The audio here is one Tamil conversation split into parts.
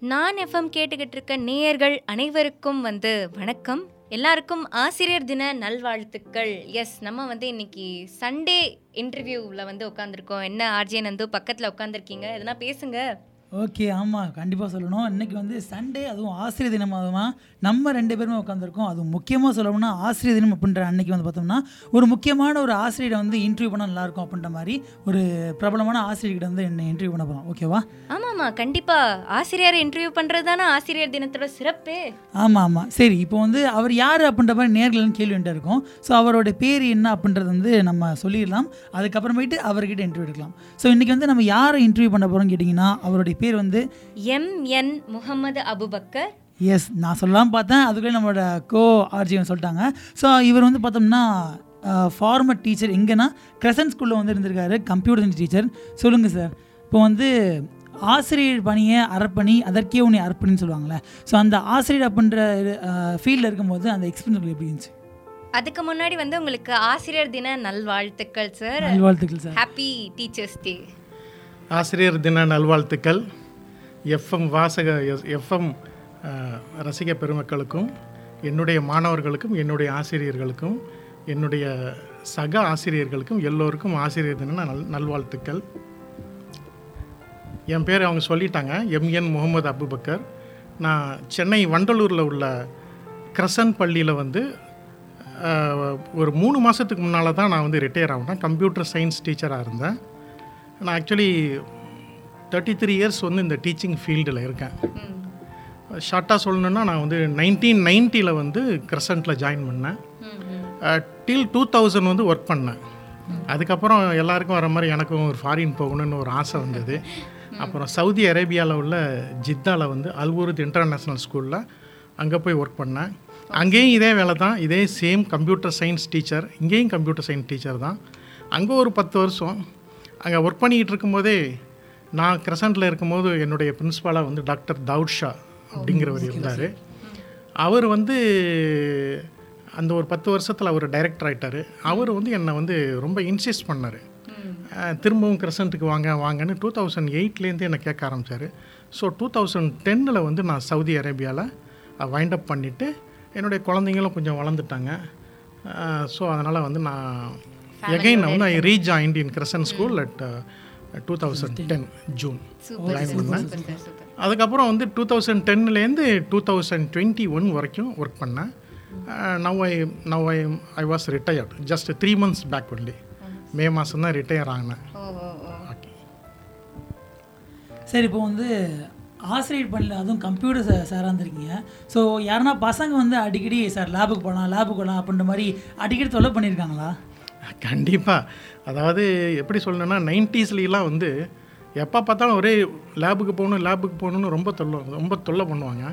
நான் எஃப்எம் கேட்டுக்கிட்டு இருக்க நேயர்கள் அனைவருக்கும் வந்து வணக்கம். எல்லாருக்கும் ஆசிரியர் தின நல்வாழ்த்துக்கள். எஸ் நம்ம வந்து இன்னைக்கு சண்டே இன்டர்வியூவில் வந்து உட்காந்துருக்கோம் என்ன ஆர்ஜே நந்து பக்கத்தில் உட்காந்துருக்கீங்க எதனா பேசுங்க. ஓகே ஆமாம் கண்டிப்பாக சொல்லணும். இன்றைக்கி வந்து சண்டே அதுவும் ஆசிரியர் தினம் அதுமா நம்ம ரெண்டு பேருமே உட்காந்துருக்கோம் அதுவும் முக்கியமாக சொல்லணும்னா ஆசிரியர் தினம் அப்படின்ற அன்னைக்கு வந்து பார்த்தோம்னா ஒரு முக்கியமான ஒரு ஆசிரியரை வந்து இன்டர்வியூ பண்ணால் நல்லாயிருக்கும் அப்படின்ற மாதிரி ஒரு பிரபலமான ஆசிரியர்கிட்ட வந்து என்ன இன்டர்வியூ பண்ண போகிறோம் ஓகேவா ஆமாம்மா கண்டிப்பாக ஆசிரியர் இன்டர்வியூ பண்ணுறது தானே ஆசிரியர் தினத்தோட சிறப்பே. ஆமாம் ஆமாம் சரி இப்போ வந்து அவர் யார் அப்படின்ற மாதிரி நேர்கள்னு கேள்வி இருக்கும். ஸோ அவரோட பேர் என்ன அப்படின்றது வந்து நம்ம சொல்லிடலாம். அதுக்கப்புறமேட்டு அவர்கிட்ட இன்டர்வியூ எடுக்கலாம். ஸோ இன்றைக்கி வந்து நம்ம யாரை இன்டர்வியூ பண்ண போகிறோம்னு கேட்டிங்கன்னா அவருடைய பேர் வந்து M N Mohammed Abubakar. Yes நான் சொல்லலாம் பார்த்தேன். அதுக்குள்ளே நம்மளோட கோ ஆர்ஜிவன் சொல்லிட்டாங்க. ஸோ இவர் வந்து பார்த்தோம்னா ஃபார்மர் டீச்சர் எங்கன்னா கிரசன்ட் ஸ்கூலில் வந்து இருந்திருக்காரு கம்ப்யூட்டர் சயின்ஸ் டீச்சர் சொல்லுங்கள் சார் இப்போ வந்து ஆசிரியர் பணியை அர்ப்பணி அதற்கே உன்னை அர்ப்பணின்னு சொல்லுவாங்கள்ல ஸோ அந்த ஆசிரியர் அப்படின்ற ஃபீல்டில் இருக்கும்போது அந்த எக்ஸ்பீரியன்ஸ் எப்படி இருந்துச்சு? அதுக்கு முன்னாடி வந்து உங்களுக்கு ஆசிரியர் தின நல்வாழ்த்துக்கள் சார் நல்வாழ்த்துக்கள் சார் ஹாப்பி டீச்சர்ஸ் டே ஆசிரியர் தின நல்வாழ்த்துக்கள். எஃப்எம் வாசக எஃப்எம் ரசிக பெருமக்களுக்கும் என்னுடைய மாணவர்களுக்கும் என்னுடைய ஆசிரியர்களுக்கும் என்னுடைய சக ஆசிரியர்களுக்கும் எல்லோருக்கும் ஆசிரியர் தின நல் நல்வாழ்த்துக்கள். என் பேர் அவங்க சொல்லிட்டாங்க எம்என் முகமது அபுபக்கர். நான் சென்னை வண்டலூரில் உள்ள கிரசன் பள்ளியில் வந்து ஒரு மூணு மாதத்துக்கு முன்னால் தான் நான் வந்து ரிட்டையர் ஆகினேன். கம்ப்யூட்டர் சயின்ஸ் டீச்சராக இருந்தேன். நான் ஆக்சுவலி தேர்ட்டி த்ரீ இயர்ஸ் வந்து இந்த டீச்சிங் ஃபீல்டில் இருக்கேன். ஷார்ட்டாக சொல்லணுன்னா நான் வந்து நைன்டீன் நைன்ட்டியில் வந்து கிரசண்ட்டில் ஜாயின் பண்ணேன். டில் டூ தௌசண்ட் வந்து ஒர்க் பண்ணேன். அதுக்கப்புறம் எல்லாருக்கும் வர மாதிரி எனக்கும் ஒரு ஃபாரின் போகணும்னு ஒரு ஆசை வந்தது. அப்புறம் சவுதி அரேபியாவில் உள்ள ஜித்தாவில் வந்து அல்வூருத் இன்டர்நேஷ்னல் ஸ்கூலில் அங்கே போய் ஒர்க் பண்ணேன். அங்கேயும் இதே வேலை தான். இதே சேம் கம்ப்யூட்டர் சயின்ஸ் டீச்சர் இங்கேயும் கம்ப்யூட்டர் சயின்ஸ் டீச்சர் தான். அங்கே ஒரு பத்து வருஷம். அங்கே ஒர்க் பண்ணிக்கிட்டு இருக்கும்போதே நான் கிரசண்டில் இருக்கும்போது என்னுடைய பிரின்ஸ்பாலாக வந்து டாக்டர் தவுட் ஷா அப்படிங்கிறவர் இருந்தார். அவர் வந்து அந்த ஒரு பத்து வருஷத்தில் அவர் டைரக்டர் ஆயிட்டாரு. அவர் வந்து என்னை வந்து ரொம்ப இன்சிஸ்ட் பண்ணார். திரும்பவும் கிரசண்ட்டுக்கு வாங்க வாங்கன்னு டூ தௌசண்ட் எயிட்லேருந்து என்னை கேட்க ஆரம்பித்தார் ஸோ டூ தௌசண்ட் டென்னில் வந்து நான் சவுதி அரேபியாவில் வைண்ட் அப் பண்ணிவிட்டு என்னுடைய குழந்தைங்களும் கொஞ்சம் வளர்ந்துட்டாங்க. ஸோ அதனால் வந்து நான் எகைன் வந்து I rejoined in Crescent school at two thousand ten June join பண்ணேன். அதுக்கப்புறம் வந்து டூ தௌசண்ட் டென்லேருந்து டூ தௌசண்ட் டுவெண்ட்டி ஒன் வரைக்கும் ஒர்க் பண்ணேன். Now I now I I was retired just three months back only May. மாதம் தான் ரிட்டையர் ஆகினேன் ஓகே சரி இப்போ வந்து ஆசிரியர் பணியில் அதுவும் கம்ப்யூட்டர் சா சாராக இருந்திருக்கீங்க. ஸோ யாருன்னா பசங்க வந்து அடிக்கடி சார் லேபுக்கு போகலாம் லேபுக்கு போகலாம் அப்படின்ற மாதிரி அடிக்கடி தொல்லை பண்ணியிருக்காங்களா? கண்டிப்பாக அதாவது எப்படி சொல்லணும்னா நைன்ட்டீஸ்லாம் வந்து எப்போ பார்த்தாலும் ஒரே லேபுக்கு போகணும் லேபுக்கு போகணுன்னு ரொம்ப தொல்லை ரொம்ப தொல்லை பண்ணுவாங்க.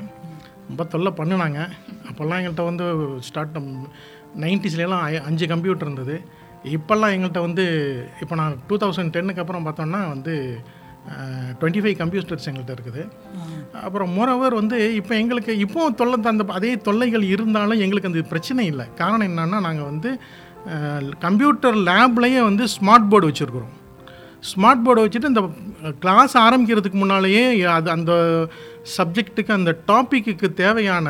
ரொம்ப தொல்லை பண்ணினாங்க. அப்போல்லாம் எங்கள்கிட்ட வந்து ஸ்டார்ட் நைன்ட்டீஸ்லாம் அஞ்சு கம்ப்யூட்டர் இருந்தது. இப்போல்லாம் எங்கள்கிட்ட வந்து இப்போ நான் டூ தௌசண்ட் டென்னுக்கு அப்புறம் பார்த்தோம்னா வந்து டுவெண்ட்டி ஃபைவ் கம்ப்யூட்டர்ஸ் எங்கள்கிட்ட இருக்குது. அப்புறம் மோரோவர் வந்து இப்போ எங்களுக்கு இப்போ தொல்லை அந்த அதே தொல்லைகள் இருந்தாலும் எங்களுக்கு அந்த பிரச்சனை இல்லை. காரணம் என்னன்னா நாங்கள் வந்து கம்ப்யூட்டர் லேப்லேயே வந்து ஸ்மார்ட் போர்டு வச்சுருக்குறோம். ஸ்மார்ட் போர்டை வச்சுட்டு இந்த கிளாஸ் ஆரம்பிக்கிறதுக்கு முன்னாலேயே அது அந்த சப்ஜெக்ட்டுக்கு அந்த டாப்பிக்கு தேவையான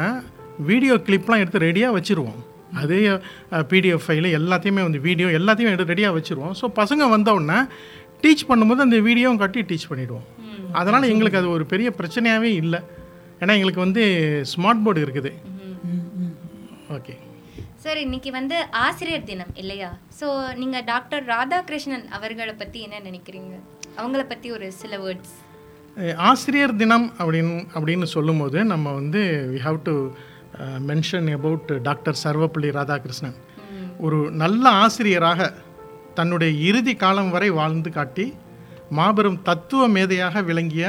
வீடியோ கிளிப்லாம் எடுத்து ரெடியாக வச்சுருவோம். அதே பிடிஎஃப் ஃபைலு எல்லாத்தையுமே வந்து வீடியோ எல்லாத்தையும் எடுத்து ரெடியாக வச்சுருவோம். ஸோ பசங்க வந்த உடனே டீச் பண்ணும்போது அந்த வீடியோவும் கட்டி டீச் பண்ணிவிடுவோம் அதனால் எங்களுக்கு அது ஒரு பெரிய பிரச்சனையாகவே இல்லை. ஏன்னா எங்களுக்கு வந்து ஸ்மார்ட் போர்டு இருக்குது. ஓகே. சார் இன்னைக்கு வந்து ஆசிரியர் தினம் இல்லையா? ஸோ நீங்கள் டாக்டர் ராதாகிருஷ்ணன் அவர்களை பற்றி என்ன நினைக்கிறீங்க? அவங்கள பற்றி ஒரு சில வேர்ட்ஸ் ஆசிரியர் தினம் அப்படின்னு அப்படின்னு சொல்லும்போது நம்ம வந்து we have to mention about doctor Sarvepalli Radhakrishnan. ஒரு நல்ல ஆசிரியராக தன்னுடைய இறுதி காலம் வரை வாழ்ந்து காட்டி மாபெரும் தத்துவ மேதையாக விளங்கிய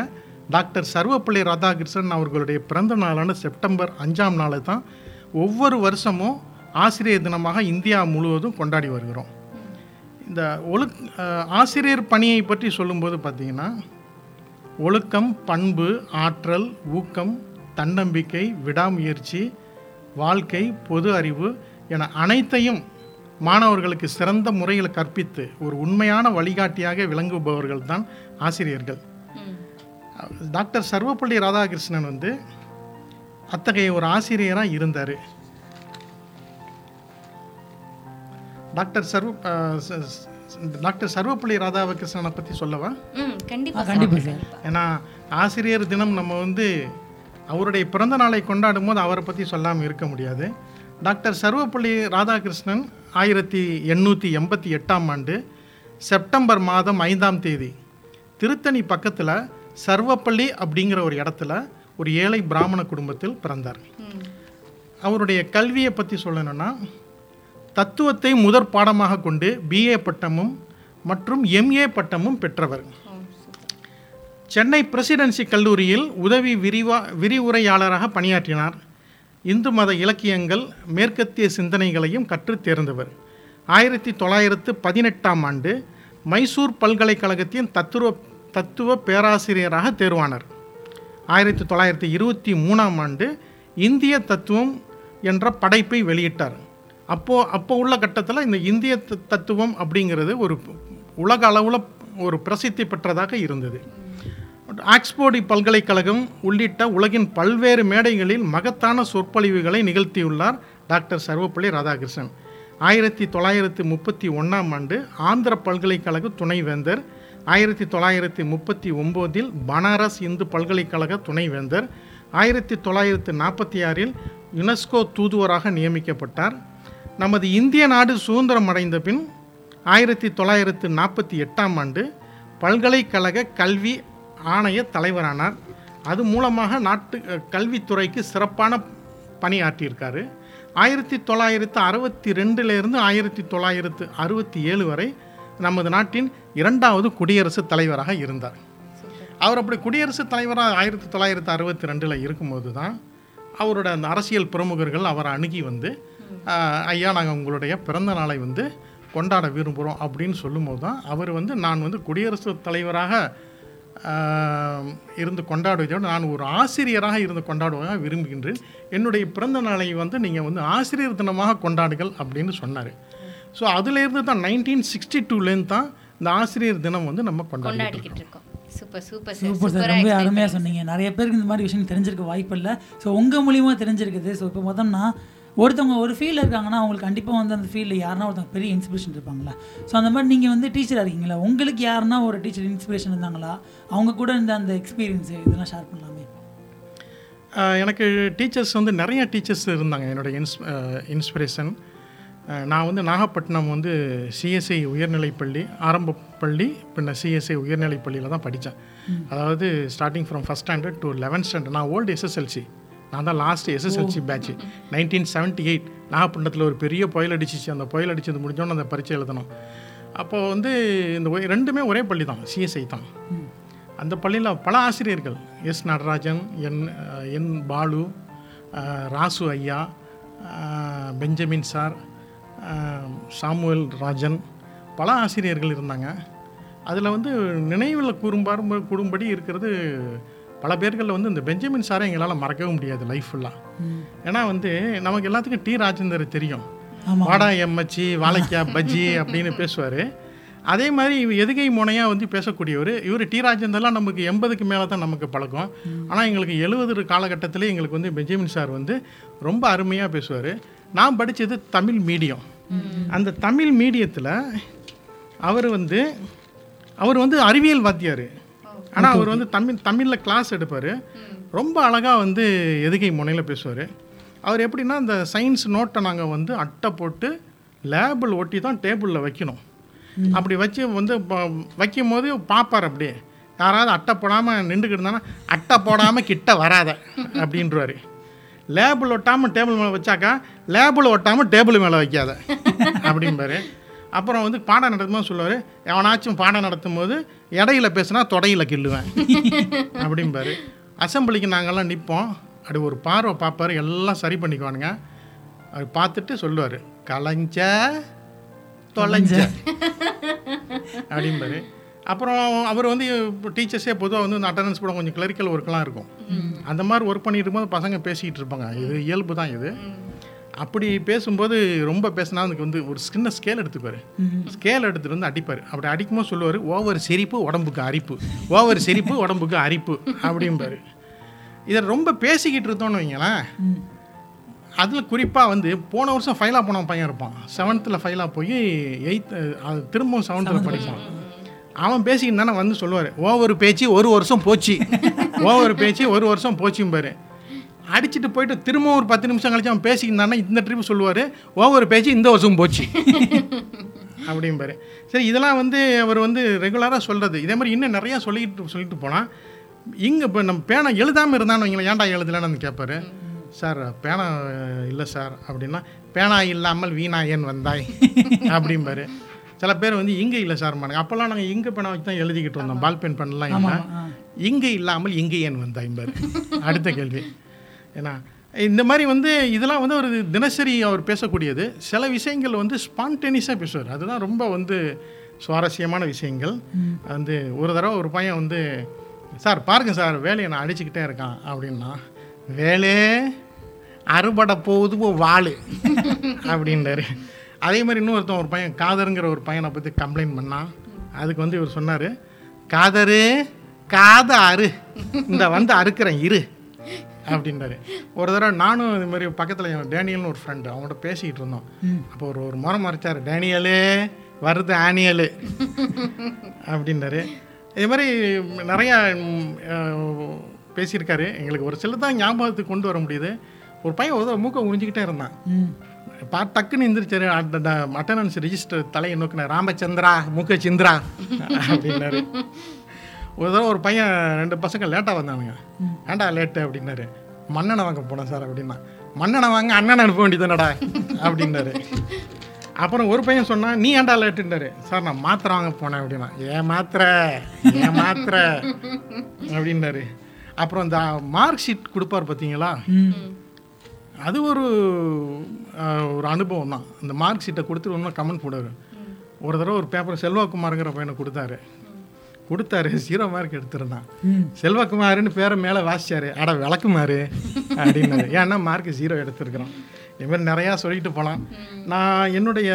டாக்டர் சர்வப்பள்ளி ராதாகிருஷ்ணன் அவர்களுடைய பிறந்த நாளான செப்டம்பர் அஞ்சாம் நாளை தான் ஒவ்வொரு வருஷமும் ஆசிரியர் தினமாக இந்தியா முழுவதும் கொண்டாடி வருகிறோம். இந்த ஒழுக் ஆசிரியர் பணியை பற்றி சொல்லும்போது பார்த்திங்கன்னா ஒழுக்கம் பண்பு ஆற்றல் ஊக்கம் தன்னம்பிக்கை விடாமுயற்சி வாழ்க்கை பொது அறிவு என அனைத்தையும் மாணவர்களுக்கு சிறந்த முறையில் கற்பித்து ஒரு உண்மையான வழிகாட்டியாக விளங்குபவர்கள் தான் ஆசிரியர்கள். டாக்டர் சர்வப்பள்ளி ராதாகிருஷ்ணன் வந்து அத்தகைய ஒரு ஆசிரியராக இருந்தார். டாக்டர் சர்வ டாக்டர் சர்வப்பள்ளி ராதாகிருஷ்ணனை பற்றி சொல்லவா? ம் கண்டிப்பா. ஆ கண்டிப்பாக ஏன்னா ஆசிரியர் தினம் நம்ம வந்து அவருடைய பிறந்த நாளை கொண்டாடும் போது அவரை பற்றி சொல்லாமல் இருக்க முடியாது. டாக்டர் சர்வப்பள்ளி ராதாகிருஷ்ணன் ஆயிரத்தி எண்ணூற்றி எண்பத்தி எட்டாம் ஆண்டு செப்டம்பர் மாதம் ஐந்தாம் தேதி திருத்தணி பக்கத்தில் சர்வப்பள்ளி அப்படிங்கிற ஒரு இடத்துல ஒரு ஏழை பிராமண குடும்பத்தில் பிறந்தார். ம். அவருடைய கல்வியை பற்றி சொல்லணும்னா தத்துவத்தை முதற் பாடமாக கொண்டு பிஏ பட்டமும் மற்றும் எம்ஏ பட்டமும் பெற்றவர். சென்னை பிரசிடென்சி கல்லூரியில் உதவி விரிவா விரிவுரையாளராக பணியாற்றினார். இந்து மத இலக்கியங்கள் மேற்கத்திய சிந்தனைகளையும் கற்றுத் தேர்ந்தவர். ஆயிரத்தி தொள்ளாயிரத்து பதினெட்டாம் ஆண்டு மைசூர் பல்கலைக்கழகத்தின் தத்துவ தத்துவ பேராசிரியராக தேர்வானார். ஆயிரத்தி தொள்ளாயிரத்தி இருபத்தி மூணாம் ஆண்டு இந்திய தத்துவம் என்ற படைப்பை வெளியிட்டார். அப்போது அப்போ உள்ள கட்டத்தில் இந்த இந்திய தத்துவம் அப்படிங்கிறது ஒரு உலக அளவில் ஒரு பிரசித்தி பெற்றதாக இருந்தது. ஆக்ஸ்போர்டு பல்கலைக்கழகம் உள்ளிட்ட உலகின் பல்வேறு மேடைகளில் மகத்தான சொற்பொழிவுகளை நிகழ்த்தியுள்ளார் டாக்டர் சர்வப்பள்ளி ராதாகிருஷ்ணன். ஆயிரத்தி தொள்ளாயிரத்தி முப்பத்தி ஒன்றாம் ஆண்டு ஆந்திர பல்கலைக்கழக துணைவேந்தர். ஆயிரத்தி தொள்ளாயிரத்தி முப்பத்தி ஒம்போதில் பனாரஸ் இந்து பல்கலைக்கழக துணைவேந்தர். ஆயிரத்தி தொள்ளாயிரத்தி நாற்பத்தி ஆறில் யுனெஸ்கோ தூதுவராக நியமிக்கப்பட்டார். நமது இந்திய நாடு சுதந்திரம் அடைந்த பின் ஆயிரத்தி தொள்ளாயிரத்து நாற்பத்தி எட்டாம் ஆண்டு பல்கலைக்கழக கல்வி ஆணைய தலைவரானார். அது மூலமாக நாட்டு கல்வித்துறைக்கு சிறப்பான பணியாற்றியிருக்காரு. ஆயிரத்தி தொள்ளாயிரத்து அறுபத்தி ரெண்டுலேருந்து ஆயிரத்தி தொள்ளாயிரத்து அறுபத்தி ஏழு வரை நமது நாட்டின் இரண்டாவது குடியரசுத் தலைவராக இருந்தார். அவர் அப்படி குடியரசுத் தலைவராக ஆயிரத்தி தொள்ளாயிரத்து அறுபத்தி ரெண்டில் இருக்கும்போது தான் அவரோட அந்த அரசியல் பிரமுகர்கள் அவரை அணுகி வந்து ஐயா நாங்கள் உங்களுடைய பிறந்த நாளை வந்து கொண்டாட விரும்புகிறோம் அப்படின்னு சொல்லும்போது தான் அவர் வந்து நான் வந்து குடியரசுத் தலைவராக இருந்து கொண்டாடுவதோடு நான் ஒரு ஆசிரியராக இருந்து கொண்டாடுவதாக விரும்புகின்றேன். என்னுடைய பிறந்த நாளை வந்து நீங்கள் வந்து ஆசிரியர் தினமாக கொண்டாடுங்கள் அப்படின்னு சொன்னார். ஸோ அதுலேருந்து தான் நைன்டீன் சிக்ஸ்டி டூலேருந்து தான் இந்த ஆசிரியர் தினம் வந்து நம்ம கொண்டாடிக்கிட்டு இருக்கோம். Super super sir. Super sir. ரொம்ப அருமையாக சொன்னீங்க. நிறைய பேருக்கு இந்த மாதிரி விஷயம் தெரிஞ்சிருக்க வாய்ப்பு இல்லை. ஸோ உங்கள் மூலியமாக தெரிஞ்சிருக்குது. ஸோ இப்போ பார்த்தோம்னா ஒருத்தவங்க ஒரு ஃபீல்டில் இருக்காங்கன்னா அவங்களுக்கு கண்டிப்பாக வந்து அந்த ஃபீல்டில் யாருன்னா ஒருத்தவங்க பெரிய இன்ஸ்பிரேஷன் இருப்பாங்களா? ஸோ அந்த மாதிரி நீங்கள் வந்து டீச்சராக இருக்கீங்களா? உங்களுக்கு யாருன்னா ஒரு டீச்சர் இன்ஸ்பிரேஷன் இருந்தாங்களா? அவங்க கூட இருந்த அந்த எக்ஸ்பீரியன்ஸு இதெல்லாம் ஷேர் பண்ணலாமே. எனக்கு டீச்சர்ஸ் வந்து நிறைய டீச்சர்ஸ் இருந்தாங்க என்னோட இன்ஸ் இன்ஸ்பிரேஷன் நான் வந்து நாகப்பட்டினம் வந்து சிஎஸ்ஐ உயர்நிலைப்பள்ளி ஆரம்ப பள்ளி பின்ன சிஎஸ்ஐ உயர்நிலைப் பள்ளியில் தான் படித்தேன். அதாவது starting from first standard to eleventh standard நான் ஓல்டு எஸ்எஸ்எல்சி நான் தான் last SSLC batch nineteen seventy eight நாகப்பட்டினத்தில் ஒரு பெரிய புயல் அடிச்சிச்சு. அந்த புயல் அடிச்சது முடிஞ்சோன்னு அந்த பரீட்சை எழுதணும். அப்போது வந்து இந்த ரெண்டுமே ஒரே பள்ளி தான் சிஎஸ்ஐ தான். அந்த பள்ளியில் பல ஆசிரியர்கள். S Natarajan N N Balu Rasu ஐயா பெஞ்சமின் சார் சாமுவேல் ராஜன் பல ஆசிரியர்கள் இருந்தாங்க. அதில் வந்து நினைவில் கூறும்பார் கூறும்படி இருக்கிறது பல பேர்களில் வந்து இந்த பெஞ்சமின் சாரை எங்களால் மறக்கவே முடியாது லைஃப் ஃபுல்லாக ஏன்னா வந்து நமக்கு எல்லாத்துக்கும் டி ராஜேந்தர் தெரியும். வாடா எம்மச்சி வாழைக்காய் பஜ்ஜி அப்படின்னு பேசுவார். அதே மாதிரி இவர் எதுகை முனையாக வந்து பேசக்கூடியவர் இவர் டி ராஜேந்தர்லாம் நமக்கு எண்பதுக்கு மேலே தான் நமக்கு பழக்கம். ஆனால் எங்களுக்கு எழுபது காலகட்டத்தில் எங்களுக்கு வந்து பெஞ்சமின் சார் வந்து ரொம்ப அருமையாக பேசுவார். நான் படித்தது தமிழ் மீடியம். அந்த தமிழ் மீடியத்தில் அவர் வந்து அவர் வந்து அறிவியல் வாத்தியார் ஆனால் அவர் வந்து தமிழ் தமிழில் கிளாஸ் எடுப்பார். ரொம்ப அழகாக வந்து எதுகை முனையில் பேசுவார். அவர் எப்படின்னா இந்த சயின்ஸ் நோட்டை நாங்கள் வந்து அட்டை போட்டு லேபிள் ஒட்டி தான் டேபிளில் வைக்கணும். அப்படி வச்சு வந்து வைக்கும் போது பார்ப்பார் அப்படியே யாராவது அட்டை போடாமல் நின்றுக்கிட்டு இருந்தானா அட்டை போடாமல் கிட்ட வராத அப்படின்றவாரு லேபிள் ஒட்டாமல் டேபிள் மேலே வச்சாக்கா லேபிள் ஒட்டாமல் டேபிள் மேலே வைக்காத அப்படிம்பாரு. அப்புறம் வந்து பாடம் நடத்தும்போது சொல்லுவார் எவனாச்சும் பாடம் நடத்தும் போது இடையில பேசுனா தொடையில கிள்ளுவேன். அப்படிம்பாரு. அசம்பிளிக்கு நாங்கள்லாம் நிற்போம் அப்படி ஒரு பார்வை பார்ப்பாரு எல்லாம் சரி பண்ணிக்குவானுங்க. அவர் பார்த்துட்டு சொல்லுவார் கலைஞ்ச தொலைஞ்ச. அப்படிம்பாரு. அப்புறம் அவர் வந்து டீச்சர்ஸே பொதுவாக வந்து இந்த அட்டண்டன்ஸ் கூட கொஞ்சம் கிளரிக்கல் ஒர்க்லாம் இருக்கும். அந்த மாதிரி ஒர்க் பண்ணிட்டு இருக்கும்போது பசங்க பேசிக்கிட்டு இருப்பாங்க. இது இயல்பு தான் இது. அப்படி பேசும்போது ரொம்ப பேசினா அதுக்கு வந்து ஒரு சின்ன ஸ்கேல் எடுத்துப்பாரு ஸ்கேல் எடுத்துட்டு வந்து அடிப்பார். அப்படி அடிக்கும்போது சொல்லுவார் ஓவர் சிரிப்பு உடம்புக்கு அரிப்பு. ஓவர் சிரிப்பு உடம்புக்கு அரிப்பு. அப்படிம்பாரு. இதை ரொம்ப பேசிக்கிட்டு இருந்தோன்னு வைங்களேன். அதில் குறிப்பாக வந்து போன வருஷம் ஃபைலாக போன பையன் இருப்பான். செவன்த்தில் ஃபைலாக போய் எயித் திரும்பவும் செவன்த்தில் படிப்பான். அவன் பேசிக்கிட்டு தானே வந்து சொல்லுவார் ஓவர் பேச்சு ஒரு வருஷம் போச்சு. ஓவர் பேச்சு ஒரு வருஷம் போச்சும்பாரு. அடிச்சுட்டு போயிட்டு திரும்பவும் ஒரு பத்து நிமிஷம் கழிச்சு அவன் பேசிக்கிட்டு இந்த ட்ரிப் சொல்லுவார் ஓவர் பேச்சு இந்த வருஷம் போச்சு. அப்படிம்பாரு. சரி இதெல்லாம் வந்து அவர் வந்து ரெகுலராக சொல்கிறது இதே மாதிரி இன்னும் நிறையா சொல்லிக்கிட்டு சொல்லிட்டு போனால் இங்கே இப்போ நம்ம பேனா எழுதாமல் இருந்தான்னு வைங்களேன் ஏன்டா எழுதலைன்னு வந்து கேட்பாரு சார் பேனா இல்லை சார் அப்படின்னா பேனா இல்லாமல் வீணா ஏன் வந்தாய் அப்படிம்பாரு. சில பேர் வந்து இங்கே இல்லை சார் மானுங்க அப்போல்லாம் நாங்கள் இங்கே பேனா வச்சு தான் எழுதிக்கிட்டு வந்தோம் பால் பென் பண்ணலாம் இல்லை இங்கே இல்லாமல் இங்கே ஏன் வந்தாய்ம்பாரு. அடுத்த கேள்வி. ஏன்னா இந்த மாதிரி வந்து இதெல்லாம் வந்து ஒரு தினசரி அவர் பேசக்கூடியது. சில விஷயங்கள் வந்து ஸ்பான்டேனியஸாக பேசுவார். அதுதான் ரொம்ப வந்து சுவாரஸ்யமான விஷயங்கள். வந்து ஒரு தடவை ஒரு பையன் வந்து சார் பாருங்க சார் வேலையை நான் அடிச்சுக்கிட்டே இருக்கான் அப்படின்னா வேலே அறுபடை போகுது வாள் அப்படின்றாரு. அதே மாதிரி இன்னொருத்தன் ஒரு பையன் காதருங்கிற ஒரு பையனை பற்றி கம்ப்ளைண்ட் பண்ணான் அதுக்கு வந்து இவர் சொன்னார் காதரு காத அரு இந்த வந்து அறுக்கிறேன் இரு. அப்படின்றாரு. ஒரு தடவை நானும் இது மாதிரி பக்கத்தில் என் டேனியல்னு ஒரு ஃப்ரெண்டு அவங்கள்ட்ட பேசிக்கிட்டு இருந்தோம். அப்போ ஒரு ஒரு முறை மறைச்சார். டேனியலு வருது ஆனியலு. அப்படின்றாரு. இது மாதிரி நிறையா பேசியிருக்காரு. எங்களுக்கு ஒரு சில தான் ஞாபகத்துக்கு கொண்டு வர முடியுது. ஒரு பையன் ஒரு மூக்கை உறிஞ்சிக்கிட்டே இருந்தான். பா டக்குன்னு எந்திரிச்சாரு. அட்டண்டன்ஸ் ரெஜிஸ்டர் தலையை நோக்கின ராமச்சந்திரா மூக்க சிந்திரா அப்படின்னாரு ஒரு தடவை ஒரு பையன் ரெண்டு பசங்க லேட்டாக வந்தானுங்க. ஏன்டா லேட்டு அப்படின்னாரு. மண்ணெண்ணை வாங்க போனேன் சார் அப்படின்னா. மண்ணெண்ணை வாங்க அண்ணனை அனுப்ப வேண்டியதுனடா அப்படின்னாரு. அப்புறம் ஒரு பையன் சொன்னால் நீ ஏன்டா லேட்டுன்னாரு சார் நான் மாத்திரை வாங்க போனேன் அப்படின்னா. ஏன் மாத்திரை? ஏன் மாத்திரை? அப்படின்னாரு. அப்புறம் இந்த மார்க் ஷீட் கொடுப்பார் பார்த்தீங்களா அது ஒரு ஒரு அனுபவம் தான். இந்த மார்க் ஷீட்டை கொடுத்துட்டு ஒன்றும் கமெண்ட் போடுவார் ஒரு தடவை ஒரு பேப்பர் செல்வகுமாருங்கிற பையனை கொடுத்தாரு. கொடுத்தாரு. ஜீரோ மார்க் எடுத்திருந்தான். ம். செல்வகுமாருன்னு பேரை மேலே வாசிச்சாரு. அட விளக்குமாரு அப்படின்னாரு. ஏன்னா மார்க் ஜீரோ எடுத்திருக்கிறோம். இது மாதிரி நிறையா சொல்லிட்டு போகலாம் நான் என்னுடைய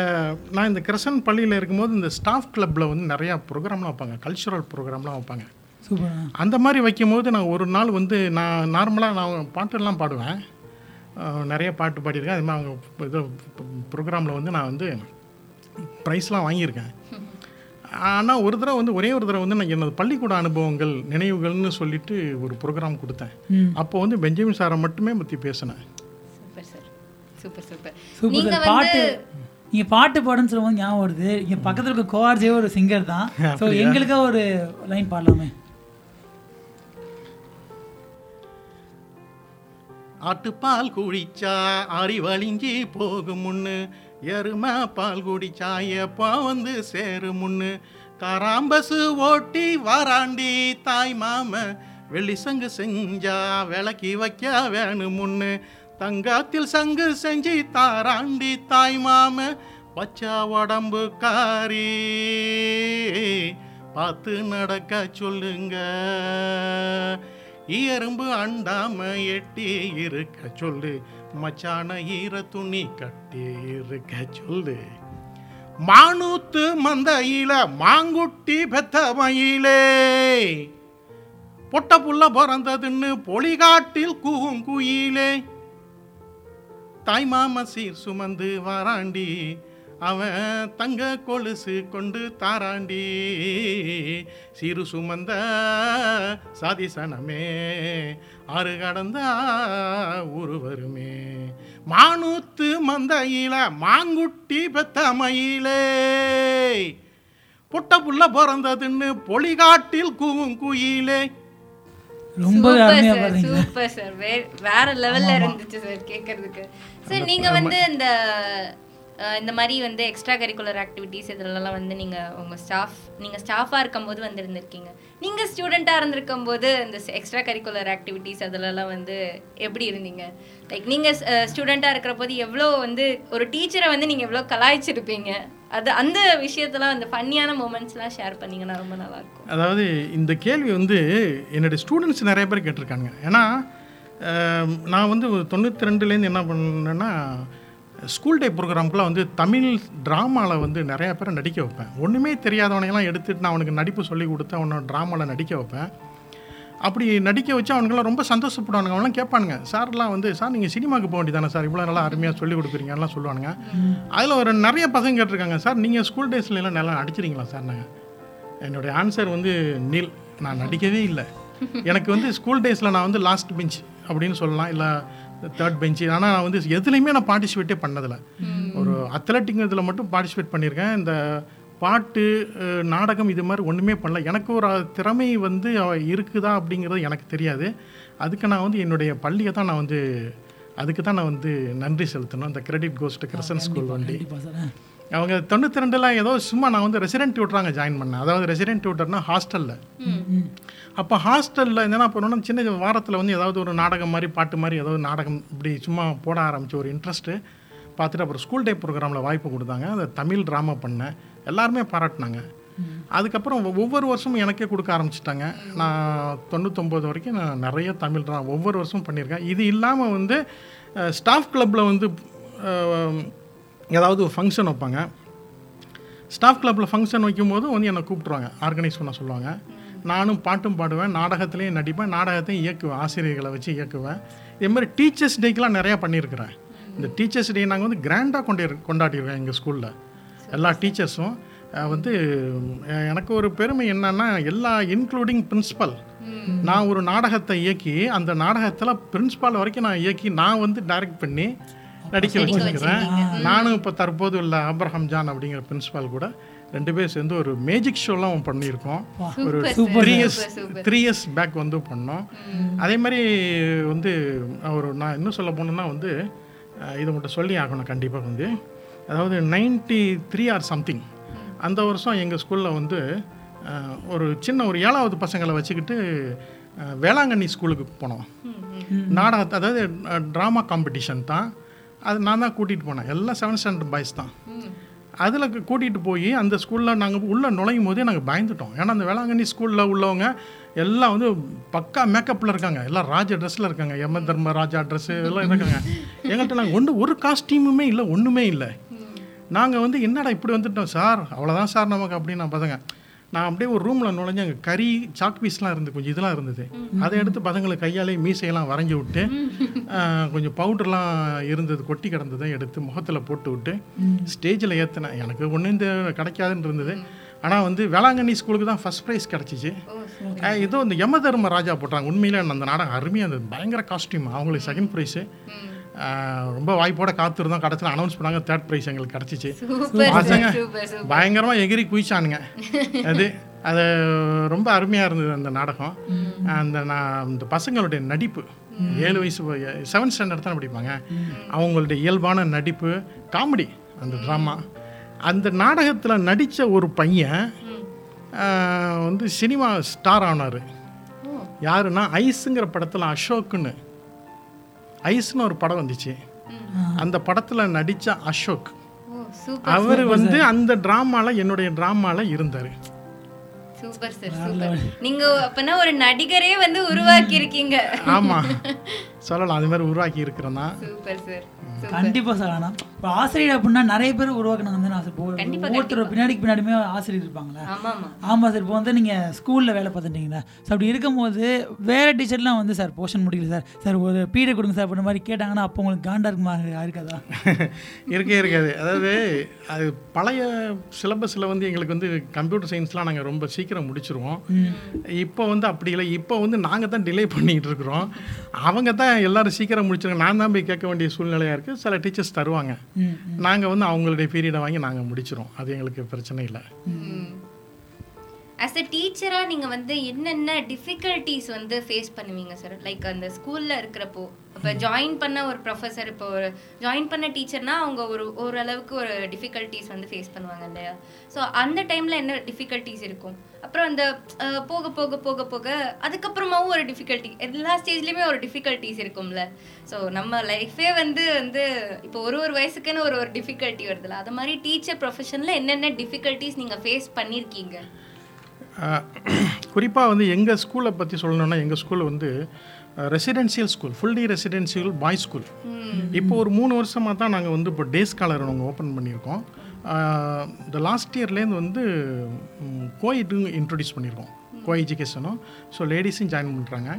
நான் இந்த கிரசன் பள்ளியில் இருக்கும்போது இந்த ஸ்டாஃப் கிளப்பில் வந்து நிறையா ப்ரோக்ராம்லாம் வைப்பாங்க. கல்ச்சுரல் ப்ரோக்ராம்லாம் வைப்பாங்க. அந்த மாதிரி வைக்கும்போது நான் ஒரு நாள் வந்து நான் நார்மலாக நான் பாட்டெல்லாம் பாடுவேன். நிறைய பாட்டு பாடியிருக்கேன். அது மாதிரி அவங்க இது ப்ரோக்ராமில் வந்து நான் வந்து ப்ரைஸ்லாம் வாங்கியிருக்கேன். ஆனால் ஒரு தடவை வந்து ஒரே ஒரு தடவை வந்து நான் எனது பள்ளிக்கூட அனுபவங்கள் நினைவுகள்னு சொல்லிட்டு ஒரு ப்ரோக்ராம் கொடுத்தேன். அப்போ வந்து பெஞ்சமின் சாரை மட்டுமே பற்றி பேசினேன். Super sir. Super super. பாட்டு வந்து நீங்க பாட்டு பாடுன்னு சொல்லும்போது ஞாபகம் வருது. இங்க பக்கத்துல இருக்க கோஆர்ஜே ஒரு சிங்கர் தான். ஸோ எங்களுக்கா ஒரு லைன் பாடலாமே. ஆட்டுப்பால் குடிச்சா அறிவழிஞ்சி போகும் முன்னு. எருமை பால் குடி சாயப்பா வந்து சேரு முன்னு. காராம்பசு ஓட்டி வராண்டி தாய் மாம. வெள்ளி சங்கு செஞ்சா விளக்கி வைக்க வேணும் முன்னு. தங்காத்தில் சங்கு செஞ்சு தாராண்டி தாய் மாம. பச்சா உடம்பு காரி. பார்த்து நடக்க சொல்லுங்க. எறும்பு அண்டாம எட்டி இருக்க சொல்லு. மச்சான ஈர துணி கட்டி இருக்க சொல்லு. மானூத்து மந்தையில மாங்குட்டி பெத்த மயிலே. பொட்ட புள்ள பிறந்ததுன்னு பொலிகாட்டில் கூவும் குயிலே. தாய்மாம சீர் சுமந்து வாராண்டி அவன் தங்க கொலுசு கொண்டு தாராண்டி. சீரு சுமந்த சாதிசனமே ஆறு கடந்த ஊரு வருமே மானூத்து மந்தையில மாங்குட்டி பெத்த மயிலே. புட்ட புள்ள பிறந்ததுன்னு பொலிகாட்டில் கூவும் குயிலே. ரொம்ப சூப்பர் சார் வேற லெவல்ல இருந்துச்சு சார் கேட்கறதுக்கு சார் நீங்க வந்து இந்த இந்த மாதிரி வந்து எக்ஸ்ட்ரா கரிக்குலர் ஆக்டிவிட்டீஸ் இதுலலாம் வந்து நீங்கள் உங்கள் ஸ்டாஃப் நீங்கள் ஸ்டாஃபாக இருக்கும்போது வந்து இருந்திருக்கீங்க நீங்கள் ஸ்டூடெண்ட்டாக இருந்திருக்கும் போது இந்த எக்ஸ்ட்ரா கரிக்குலர் ஆக்டிவிட்டீஸ் அதுலலாம் வந்து எப்படி இருந்தீங்க? லைக் நீங்கள் ஸ்டூடெண்ட்டாக இருக்கிற போது எவ்வளோ வந்து ஒரு டீச்சரை வந்து நீங்கள் எவ்வளோ கலாய்ச்சிருப்பீங்க? அது அந்த விஷயத்தெல்லாம் அந்த ஃபன்னியான மூமெண்ட்ஸ்லாம் ஷேர் பண்ணீங்கன்னா ரொம்ப நல்லாயிருக்கும். அதாவது இந்த கேள்வி வந்து என்னுடைய ஸ்டூடெண்ட்ஸ் நிறைய பேர் கேட்டிருக்காங்க ஏன்னா நான் வந்து ஒரு தொண்ணூற்றி ரெண்டுலேருந்து என்ன பண்ணேன்னா ஸ்கூல் டே ப்ரோக்ராம்க்குலாம் வந்து தமிழ் ட்ராமாவில் வந்து நிறையா பேரை நடிக்க வைப்பேன். ஒன்றுமே தெரியாதவனையெல்லாம் எடுத்துட்டு நான் அவனுக்கு நடிப்பு சொல்லி கொடுத்து அவனோட ட்ராமாவில் நடிக்க வைப்பேன். அப்படி நடிக்க வச்சு அவனுங்களாம் ரொம்ப சந்தோஷப்படுவானுங்க. அவங்களாம் கேட்பானுங்க சார்லாம் வந்து சார் நீங்கள் சினிமாவுக்கு போக வேண்டியதானே சார்? இவ்வளோ நல்லா அருமையாக சொல்லி கொடுக்குறீங்கலாம் சொல்லுவானுங்க. அதில் ஒரு நிறைய பசங்க கேட்டிருக்காங்க சார் நீங்கள் ஸ்கூல் டேஸ்ல எல்லாம் நல்லா நடிச்சிருங்களா சார்? நாங்கள் என்னுடைய ஆன்சர் வந்து நில். நான் நடிக்கவே இல்லை. எனக்கு வந்து ஸ்கூல் டேஸில் நான் வந்து லாஸ்ட் பெஞ்ச் அப்படின்னு சொல்லலாம். இல்லை தேர்ட் பெஞ்சு ஆனால் நான் வந்து எதுலேயுமே நான் பார்ட்டிசிபேட்டே பண்ணதில்லை. ஒரு அத்லட்டிக் இதில் மட்டும் பார்ட்டிசிபேட் பண்ணியிருக்கேன். இந்த பாட்டு நாடகம் இது மாதிரி ஒன்றுமே பண்ணல. எனக்கு ஒரு திறமை வந்து இருக்குதா அப்படிங்கிறது எனக்கு தெரியாது. அதுக்கு நான் வந்து என்னுடைய பள்ளியை தான் நான் வந்து அதுக்கு தான் நான் வந்து நன்றி செலுத்தணும். இந்த கிரெடிட் கோஸ்ட் கிரசன் ஸ்கூல் வண்டி. அவங்க தொண்ணூற்றி ரெண்டில் ஏதோ சும்மா நான் வந்து ரெசிடென்ட் டியூட்டராங்க ஜாயின் பண்ணேன். அதாவது ரெசிடென்ட் டியூட்டர்னா ஹாஸ்டலில் அப்போ ஹாஸ்டலில் என்னென்ன பண்ணணும்னா சின்ன வாரத்தில் வந்து ஏதாவது ஒரு நாடகம் மாதிரி பாட்டு மாதிரி ஏதாவது நாடகம் இப்படி சும்மா போட ஆரம்பித்த ஒரு இன்ட்ரெஸ்ட்டு பார்த்துட்டு அப்புறம் ஸ்கூல் டே ப்ரோக்ராமில் வாய்ப்பு கொடுத்தாங்க. அதை தமிழ் ட்ராமா பண்ணேன் எல்லாருமே பாராட்டினாங்க. அதுக்கப்புறம் ஒவ்வொரு வருஷமும் எனக்கே கொடுக்க ஆரம்பிச்சிட்டாங்க. நான் தொண்ணூத்தொம்பது வரைக்கும் நான் நிறைய தமிழ் ட்ரா ஒவ்வொரு வருஷமும் பண்ணியிருக்கேன். இது இல்லாமல் வந்து ஸ்டாஃப் கிளப்பில் வந்து ஏதாவது ஒரு ஃபங்க்ஷன் வைப்பாங்க. ஸ்டாஃப் கிளப்பில் ஃபங்க்ஷன் வைக்கும்போது வந்து என்னை கூப்பிட்ருவாங்க ஆர்கனைஸ் பண்ண சொல்லுவாங்க. நானும் பாட்டும் பாடுவேன் நாடகத்துலேயும் நடிப்பேன் நாடகத்தையும் இயக்குவேன் ஆசிரியர்களை வச்சு இயக்குவேன். இதே மாதிரி டீச்சர்ஸ் டேக்கெலாம் நிறையா பண்ணியிருக்கிறேன். இந்த டீச்சர்ஸ் டே நாங்கள் வந்து கிராண்டாக கொண்டு கொண்டாடிருக்கோம் எங்கள் ஸ்கூலில் எல்லா டீச்சர்ஸும் வந்து எனக்கு ஒரு பெருமை என்னன்னா எல்லா இன்க்ளூடிங் பிரின்சிபல் நான் ஒரு நாடகத்தை இயக்கி அந்த நாடகத்தில் பிரின்சிபால் வரைக்கும் நான் இயக்கி நான் வந்து டைரக்ட் பண்ணி நடிக்க வச்சிருக்கிறேன். நானும் இப்போ தற்போது உள்ள ஆப்ரஹாம் ஜான் அப்படிங்கிற பிரின்சிபால் கூட ரெண்டு பேர் சேர்ந்து ஒரு மேஜிக் ஷோலாம் பண்ணியிருக்கோம். ஒரு three years three years back வந்து பண்ணோம். அதே மாதிரி வந்து ஒரு நான் இன்னும் சொல்ல போனோம்னா வந்து இதை மட்டும் சொல்லி ஆகணும் கண்டிப்பாக வந்து. அதாவது நைன்டி த்ரீ ஆர் சம்திங் அந்த வருஷம் எங்கள் ஸ்கூலில் வந்து ஒரு சின்ன ஒரு ஏழாவது பசங்களை வச்சுக்கிட்டு வேளாங்கண்ணி ஸ்கூலுக்கு போனோம். நாடகத்தை அதாவது ட்ராமா காம்படிஷன் தான். அது நான் தான் கூட்டிகிட்டு போனேன். எல்லாம் செவன்த் ஸ்டாண்டர்ட் பாய்ஸ் தான். அதில் கூட்டிகிட்டு போய் அந்த ஸ்கூலில் நாங்கள் உள்ளே நுழையும் போதே நாங்கள் பயந்துட்டோம். ஏன்னா அந்த வேளாங்கண்ணி ஸ்கூலில் உள்ளவங்க எல்லாம் வந்து பக்கா மேக்கப்பில் இருக்காங்க. எல்லாம் ராஜா ட்ரெஸ்ஸில் இருக்காங்க. யம தர்ம ராஜா ட்ரெஸ்ஸு எல்லாம் இருக்காங்க. எங்கள்கிட்ட நாங்கள் ஒன்று ஒரு காஸ்டியூமுமே இல்லை ஒன்றுமே இல்லை. நாங்கள் வந்து என்னடா இப்படி வந்துட்டோம்? சார் அவ்வளோதான் சார் நமக்கு அப்படின்னு நான் பசங்க. நான் அப்படியே ஒரு ரூமில் நுழைஞ்சு அங்கே கறி சாக் பீஸ்லாம் இருந்து கொஞ்சம் இதெல்லாம் இருந்தது. அதை எடுத்து பசங்களுக்கு கையாலே மீசையெல்லாம் வரைஞ்சி விட்டு கொஞ்சம் பவுடர்லாம் இருந்தது கொட்டி கிடந்ததை எடுத்து முகத்தில் போட்டு விட்டு ஸ்டேஜில் ஏற்றினேன் எனக்கு ஒன்றும் இந்த கிடைக்காதுன்னு இருந்தது. ஆனால் வந்து வேளாங்கண்ணி ஸ்கூலுக்கு தான் ஃபஸ்ட் ப்ரைஸ் கிடச்சிச்சு. ஏதோ இந்த யம தர்ம ராஜா போட்டாங்க. உண்மையிலே அந்த நாடகம் அருமையாக இருந்தது. பயங்கர காஸ்டியூம் அவங்களுக்கு செகண்ட் ப்ரைஸு ரொம்ப வாய்ப்போட காத்திருந்தோம். கடைசியில் அனௌன்ஸ் பண்ணாங்க தேர்ட் ப்ரைஸ் எங்களுக்கு கிடச்சிச்சு. பசங்க பயங்கரமாக எகிரி குயிச்சானுங்க. அது அது ரொம்ப அருமையாக இருந்தது அந்த நாடகம். அந்த நான் இந்த பசங்களுடைய நடிப்பு. ஏழு வயசு செவன்த் ஸ்டாண்டர்ட் தான் படிப்பாங்க. அவங்களுடைய இயல்பான நடிப்பு காமெடி அந்த ட்ராமா அந்த நாடகத்தில் நடித்த ஒரு பையன் வந்து சினிமா ஸ்டார் ஆனார். யாருன்னா ஐஸுங்கிற படத்தில் அசோக்குன்னு. ஐஸ்னு ஒரு படம் வந்துச்சு. அந்த படத்தில் நடித்த அசோக். ஓ சூப்பர் அவர் வந்து அந்த ட்ராமால என்னுடைய ட்ராமால இருந்தார். Super sir super. நீங்க அப்பனா ஒரு நடிகரே வந்து உருவாக்கி இருக்கீங்க ஆமாம் சொல்லலாம் அது மாதிரி உருவாக்கி இருக்கிறேன்னா சூப்பர் சார் கண்டிப்பா சார் ஆனா இப்போ ஆசிரியர் அப்படின்னா நிறைய பேர் உருவாக்கணும் நான் ஆசை கண்டிப்பா, ஒவ்வொருத்தர் பின்னாடி பின்னாடியுமே ஆசிரியர் இருப்பாங்களே ஆமா ஆமா. ஆமா சார் இப்போ வந்து நீங்க ஸ்கூல்ல வேலை பார்த்துட்டீங்களா ஸோ அப்படி இருக்கும்போது வேற டீச்சர்லாம் வந்து சார் போர்ஷன் முடியல சார் சார் ஒரு பீரியட் கொடுங்க சார் அப்படின்ற மாதிரி கேட்டாங்கன்னா அப்போ உங்களுக்கு காண்டா இருக்குமா? இருக்காதா இருக்கே இருக்காது. அதாவது அது பழைய சிலபஸில் வந்து எங்களுக்கு வந்து கம்ப்யூட்டர் சயின்ஸ்லாம் நாங்கள் ரொம்ப சீக்கிரம் முடிச்சிருவோம். இப்போ வந்து அப்படி இல்லை. இப்போ வந்து நாங்கள் தான் டிலே பண்ணிக்கிட்டு இருக்கிறோம். அவங்க தான் எல்லாரும் சீக்கிரம் முடிச்சிருக்காங்க நான் தான் போய் கேட்க வேண்டிய சூழ்நிலையாக இருக்குது சில டீச்சர்ஸ் தருவாங்க. ம் நாங்கள் வந்து அவங்களுடைய பீரியடை வாங்கி நாங்கள் முடிச்சிரும் அது எங்களுக்கு பிரச்சனை இல்லை. ஆஸ் அ டீச்சராக நீங்கள் வந்து என்னென்ன டிஃபிகல்ட்டிஸ் வந்து ஃபேஸ் பண்ணுவீங்க சார் லைக் அந்த ஸ்கூலில் இருக்கிறப்போ இப்போ ஜாயின் பண்ண ஒரு ப்ரொஃபஸர் இப்போ ஒரு ஜாயின் பண்ண டீச்சர்னா அவங்க ஒரு ஓரளவுக்கு ஒரு டிஃபிகல்ட்டிஸ் வந்து ஃபேஸ் பண்ணுவாங்க இல்லையா? ஸோ அந்த டைமில் என்ன டிஃபிகல்ட்டிஸ் இருக்கும்? அப்புறம் அந்த போக போக போக போக அதுக்கப்புறமாவும் ஒரு டிஃபிகல்ட்டி எல்லா ஸ்டேஜ்லேயுமே ஒரு டிஃபிகல்ட்டிஸ் இருக்கும்ல. ஸோ நம்ம லைஃபே வந்து வந்து இப்போ ஒரு ஒரு வயசுக்குன்னு ஒரு ஒரு டிஃபிகல்ட்டி வருதுல்ல அது மாதிரி டீச்சர் ப்ரொஃபஷனில் என்னென்ன டிஃபிகல்ட்டிஸ் நீங்கள் ஃபேஸ் பண்ணியிருக்கீங்க குறிப்பாக வந்து எங்கள் ஸ்கூலை பற்றி சொல்லணும்னா எங்கள் ஸ்கூல் வந்து residential school fully residential boys school இப்போ ஒரு மூணு வருஷமாக தான் நாங்கள் வந்து இப்போ டே ஸ்காலர் நாங்கள் ஓப்பன் பண்ணியிருக்கோம். இந்த லாஸ்ட் இயர்லேருந்து வந்து கோயிட்டு இன்ட்ரடியூஸ் பண்ணியிருக்கோம். கோ எஜுகேஷனும் ஸோ லேடிஸும் ஜாயின் பண்ணுறாங்க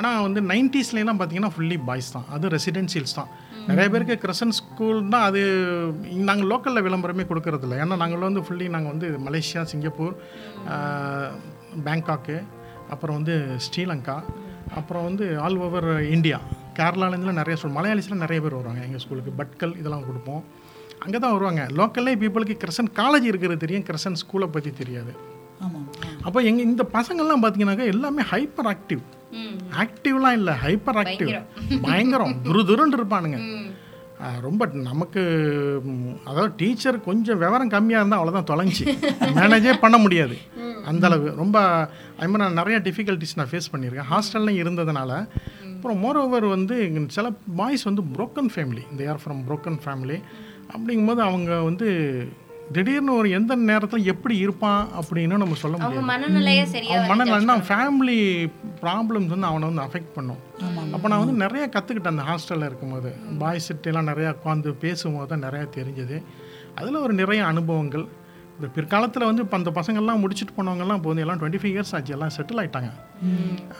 ஆனால் வந்து நைன்டிஸ்லாம் பார்த்தீங்கன்னா ஃபுல்லி பாய்ஸ் தான். அது ரெசிடென்சியல்ஸ் தான். நிறைய பேருக்கு கிரசன் ஸ்கூல் தான் அது நாங்கள் லோக்கலில் விளம்பரமே கொடுக்கறதில்ல. ஏன்னா நாங்கள் வந்து ஃபுல்லி நாங்கள் வந்து மலேசியா சிங்கப்பூர் பேங்காக்கு அப்புறம் வந்து ஸ்ரீலங்கா அப்புறம் வந்து ஆல் ஓவர் இந்தியா கேரளாலேருந்துலாம் நிறைய சொல் மலையாளிஸ்லாம் நிறைய பேர் வருவாங்க எங்கள் ஸ்கூலுக்கு பட்கல் இதெல்லாம் கொடுப்போம். அங்கே தான் வருவாங்க லோக்கல்லே பீப்புளுக்கு கிரசன் காலேஜ் இருக்கிறது தெரியும். கிரசன் ஸ்கூலை பற்றி தெரியாது. அப்போ எங்கள் இந்த பசங்கள்லாம் பார்த்தீங்கன்னாக்கா எல்லாமே ஹைப்பர் ஆக்டிவ் ஆக்டிவ்லாம் இல்லை. ஹைப்பர் ஆக்டிவ் பயங்கரம். துரு துருன்னு இருப்பானுங்க. ரொம்ப நமக்கு அதாவது டீச்சர் கொஞ்சம் விவரம் கம்மியாக இருந்தால் அவ்வளோதான் தொலைஞ்சி. மேனேஜே பண்ண முடியாது. அந்த அளவு. ரொம்ப அது மாதிரி நான் நிறைய டிஃபிகல்ட்டிஸ் நான் ஃபேஸ் பண்ணியிருக்கேன். ஹாஸ்டல்லாம் இருந்ததுனால. அப்புறம் மோரோவர் வந்து இங்க சில பாய்ஸ் வந்து broken ஃபேமிலி இந்த ஆர் ஃப்ரம் broken ஃபேமிலி அப்படிங்கும்போது அவங்க வந்து திடீர்னு ஒரு எந்த நேரத்தில் எப்படி இருப்பான் அப்படின்னு நம்ம சொல்ல முடியாது. அவங்க மனநிலையே சரியா அவன் மனநலன்னா ஃபேமிலி ப்ராப்ளம்ஸ் வந்து அவனை வந்து அஃபெக்ட் பண்ணும். அப்போ நான் வந்து நிறைய கற்றுக்கிட்டேன் அந்த ஹாஸ்டலில் இருக்கும்போது. பாய்ஸ் எல்லாம் நிறையா உட்காந்து பேசும்போது தான் நிறையா தெரிஞ்சது. அதில் ஒரு நிறைய அனுபவங்கள். இந்த பிற்காலத்தில் வந்து இப்போ அந்த பசங்கள்லாம் முடிச்சுட்டு போனவங்கலாம் இப்போ வந்து எல்லாம் டுவெண்ட்டி ஃபைவ் இயர்ஸ் ஆச்சு. எல்லாம் செட்டில் ஆயிட்டாங்க.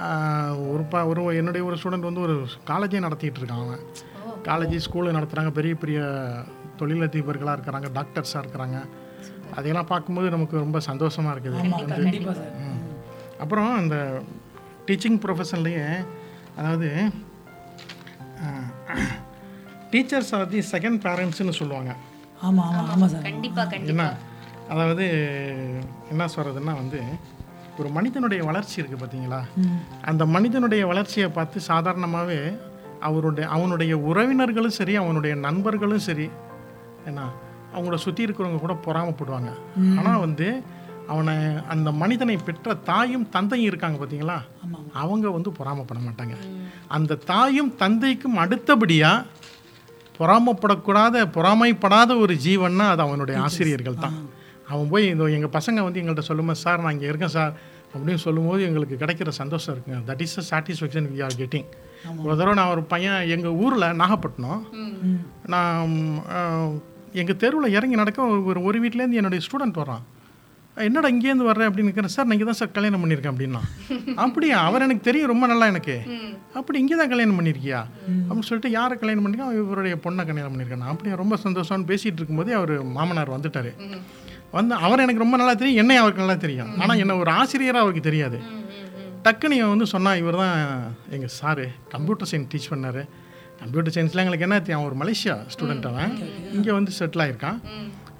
ஆஹ் ஒரு ப ஒரு என்னுடைய ஒரு ஸ்டூடெண்ட் வந்து ஒரு காலேஜே நடத்திட்டு இருக்கான் அவன். காலேஜ் ஸ்கூலு நடத்துகிறாங்க பெரிய பெரிய தொழிலதிபர்களாக இருக்கிறாங்க டாக்டர்ஸாக இருக்கிறாங்க. அதையெல்லாம் பார்க்கும்போது நமக்கு ரொம்ப சந்தோஷமாக இருக்குது. கண்டிப்பாக. அப்புறம் அந்த டீச்சிங் ப்ரொஃபஷன்லேயே அதாவது டீச்சர்ஸ் ஆர் தி செகண்ட் பேரண்ட்ஸ்னு சொல்லுவாங்க. ஆமாம் ஆமாம் ஆமாம் சார். கண்டிப்பா கண்டிப்பா. என்ன? அதாவது என்ன சொல்கிறதுன்னா வந்து ஒரு மனிதனுடைய வளர்ச்சி இருக்குது பார்த்தீங்களா அந்த மனிதனுடைய வளர்ச்சியை பார்த்து சாதாரணமாகவே அவருடைய அவனுடைய உறவினர்களும் சரி அவனுடைய நண்பர்களும் சரி என்ன அவங்கள சுற்றி இருக்கிறவங்க கூட பொறாமப்படுவாங்க. ஆனால் வந்து அவனை அந்த மனிதனை பெற்ற தாயும் தந்தையும் இருக்காங்க பார்த்தீங்களா அவங்க வந்து பொறாமப்பட மாட்டாங்க. அந்த தாயும் தந்தைக்கும் அடுத்தபடியாக பொறாமப்படக்கூடாத பொறாமைப்படாத ஒரு ஜீவன்னா அது அவனுடைய ஆசிரியர்கள் தான். அவன் போய் இந்த எங்கள் பசங்க வந்து எங்கள்கிட்ட சொல்லும்போது சார் நான் இங்கே இருக்கேன் சார். அப்படின்னு சொல்லும்போது எங்களுக்கு கிடைக்கிற சந்தோஷம் இருக்குங்க. That is a satisfaction we are getting ஒரு தடவை நான் ஒரு பையன் எங்கள் ஊரில் நாகப்பட்டினம். நான் எங்கள் தெருவில் இறங்கி நடக்க ஒரு ஒரு வீட்டிலேருந்து என்னுடைய ஸ்டூடெண்ட் வர்றான். என்னடா இங்கேருந்து வர்றேன் அப்படின்னு இருக்கிறேன் சார் நான் இங்கே தான் சார் கல்யாணம் பண்ணியிருக்கேன் அப்படின்னா. அப்படியா? அவர் எனக்கு தெரியும். ரொம்ப நல்லா எனக்கு. அப்படி இங்கே தான் கல்யாணம் பண்ணியிருக்கியா? அப்படின்னு சொல்லிட்டு யாரை கல்யாணம் பண்ணிருக்கா இவருடைய பொண்ணை கல்யாணம் பண்ணியிருக்கேன். அப்படியே? ரொம்ப சந்தோஷம்னு பேசிகிட்டு இருக்கும்போதே அவர் மாமனார் வந்துட்டார். வந்து அவர் எனக்கு ரொம்ப நல்லா தெரியும். என்னை அவருக்கு நல்லா தெரியும். ஆனால் என்ன ஒரு ஆசிரியராக அவருக்கு தெரியாது. டக்குன்னு இவன் வந்து சொன்னால் இவர் தான் எங்கள் சாரு கம்ப்யூட்டர் சயின்ஸ் டீச் பண்ணார். கம்ப்யூட்டர் சயின்ஸில் எங்களுக்கு என்ன தெரியும்? ஒரு மலேசியா ஸ்டூடெண்ட் அவன். இங்கே வந்து செட்டில் ஆயிருக்கான்.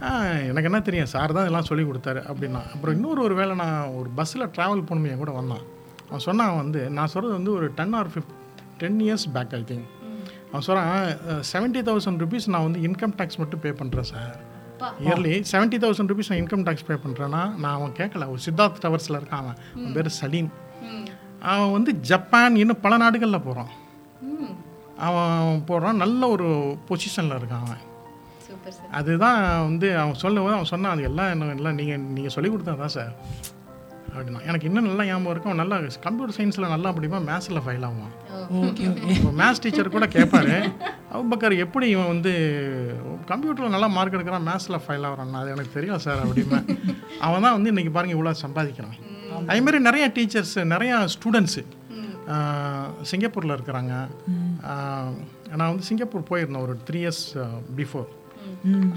ஆ, எனக்கு என்ன தெரியும்? சார் தான் இதெல்லாம் சொல்லி கொடுத்தாரு அப்படின்னா. அப்புறம் இன்னொரு ஒரு வேளை நான் ஒரு பஸ்ஸில் ட்ராவல் பண்ணுமே என் கூட வந்தான். அவன் சொன்னான் வந்து நான் சொல்கிறது வந்து ஒரு ten or fifteen ten years back I think அவன் சொல்கிறான் செவன்ட்டி தௌசண்ட் ருபீஸ் நான் வந்து இன்கம் டேக்ஸ் மட்டும் பே பண்ணுறேன் sir yearly seventy thousand rupees நான் இன்கம் டேக்ஸ் பே பண்ணுறேன்னா நான் அவன் கேட்கல. ஒரு சித்தார்த் டவர்ஸில் இருக்கான் அவன். அவன் பேர் சலீம் அவன் வந்து ஜப்பான் இன்னும் பல நாடுகளில் போகிறான் அவன் போகிறான் நல்ல ஒரு பொசிஷனில் இருக்கான் அவன். அதுதான் வந்து அவன் சொல்லும்போது அவன் சொன்னான் அது எல்லாம் என்ன எல்லாம் நீங்கள் நீங்கள் சொல்லி கொடுத்தா தான் சார். அப்படின்னா எனக்கு இன்னும் நல்லா ஞாபகம் இருக்கும் அவன் நல்லா கம்ப்யூட்டர் சயின்ஸில் நல்லா படிப்பான். மேத்ஸில் ஃபைல் ஓகே இப்போ மேத்ஸ் டீச்சர் கூட கேட்பாரு அவுபக்கர் எப்படி இவன் வந்து கம்ப்யூட்டரில் நல்லா மார்க் எடுக்கிறான்? மேத்ஸில் ஃபைல் ஆகிறான் அது எனக்கு தெரியல சார் அப்படின்னு. அவன் தான் வந்து இன்றைக்கி பாருங்க இவ்வளோ சம்பாதிக்கிறான். அதேமாரி நிறைய டீச்சர்ஸ் நிறையா ஸ்டூடெண்ட்ஸு சிங்கப்பூரில் இருக்கிறாங்க. நான் வந்து சிங்கப்பூர் போயிருந்தேன் ஒரு த்ரீ இயர்ஸ் பிஃபோர்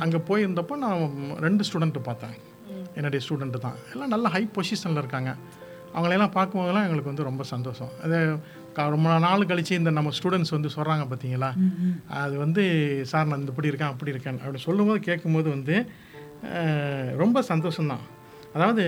அங்கே போயிருந்தப்போ நான் ரெண்டு ஸ்டூடெண்ட்டு பார்த்தேன். என்னுடைய ஸ்டூடெண்ட்டு தான். எல்லாம் நல்ல ஹை பொசிஷனில் இருக்காங்க. அவங்களையெல்லாம் பார்க்கும்போதெல்லாம் எங்களுக்கு வந்து ரொம்ப சந்தோஷம். அது ரொம்ப நாள் கழிச்சு இந்த நம்ம ஸ்டூடெண்ட்ஸ் வந்து சொல்கிறாங்க பார்த்தீங்களா? அது வந்து சார் நான் இந்த இப்படி இருக்கேன் அப்படி இருக்கேன். அப்படி சொல்லும்போது கேட்கும்போது வந்து ரொம்ப சந்தோஷம்தான். அதாவது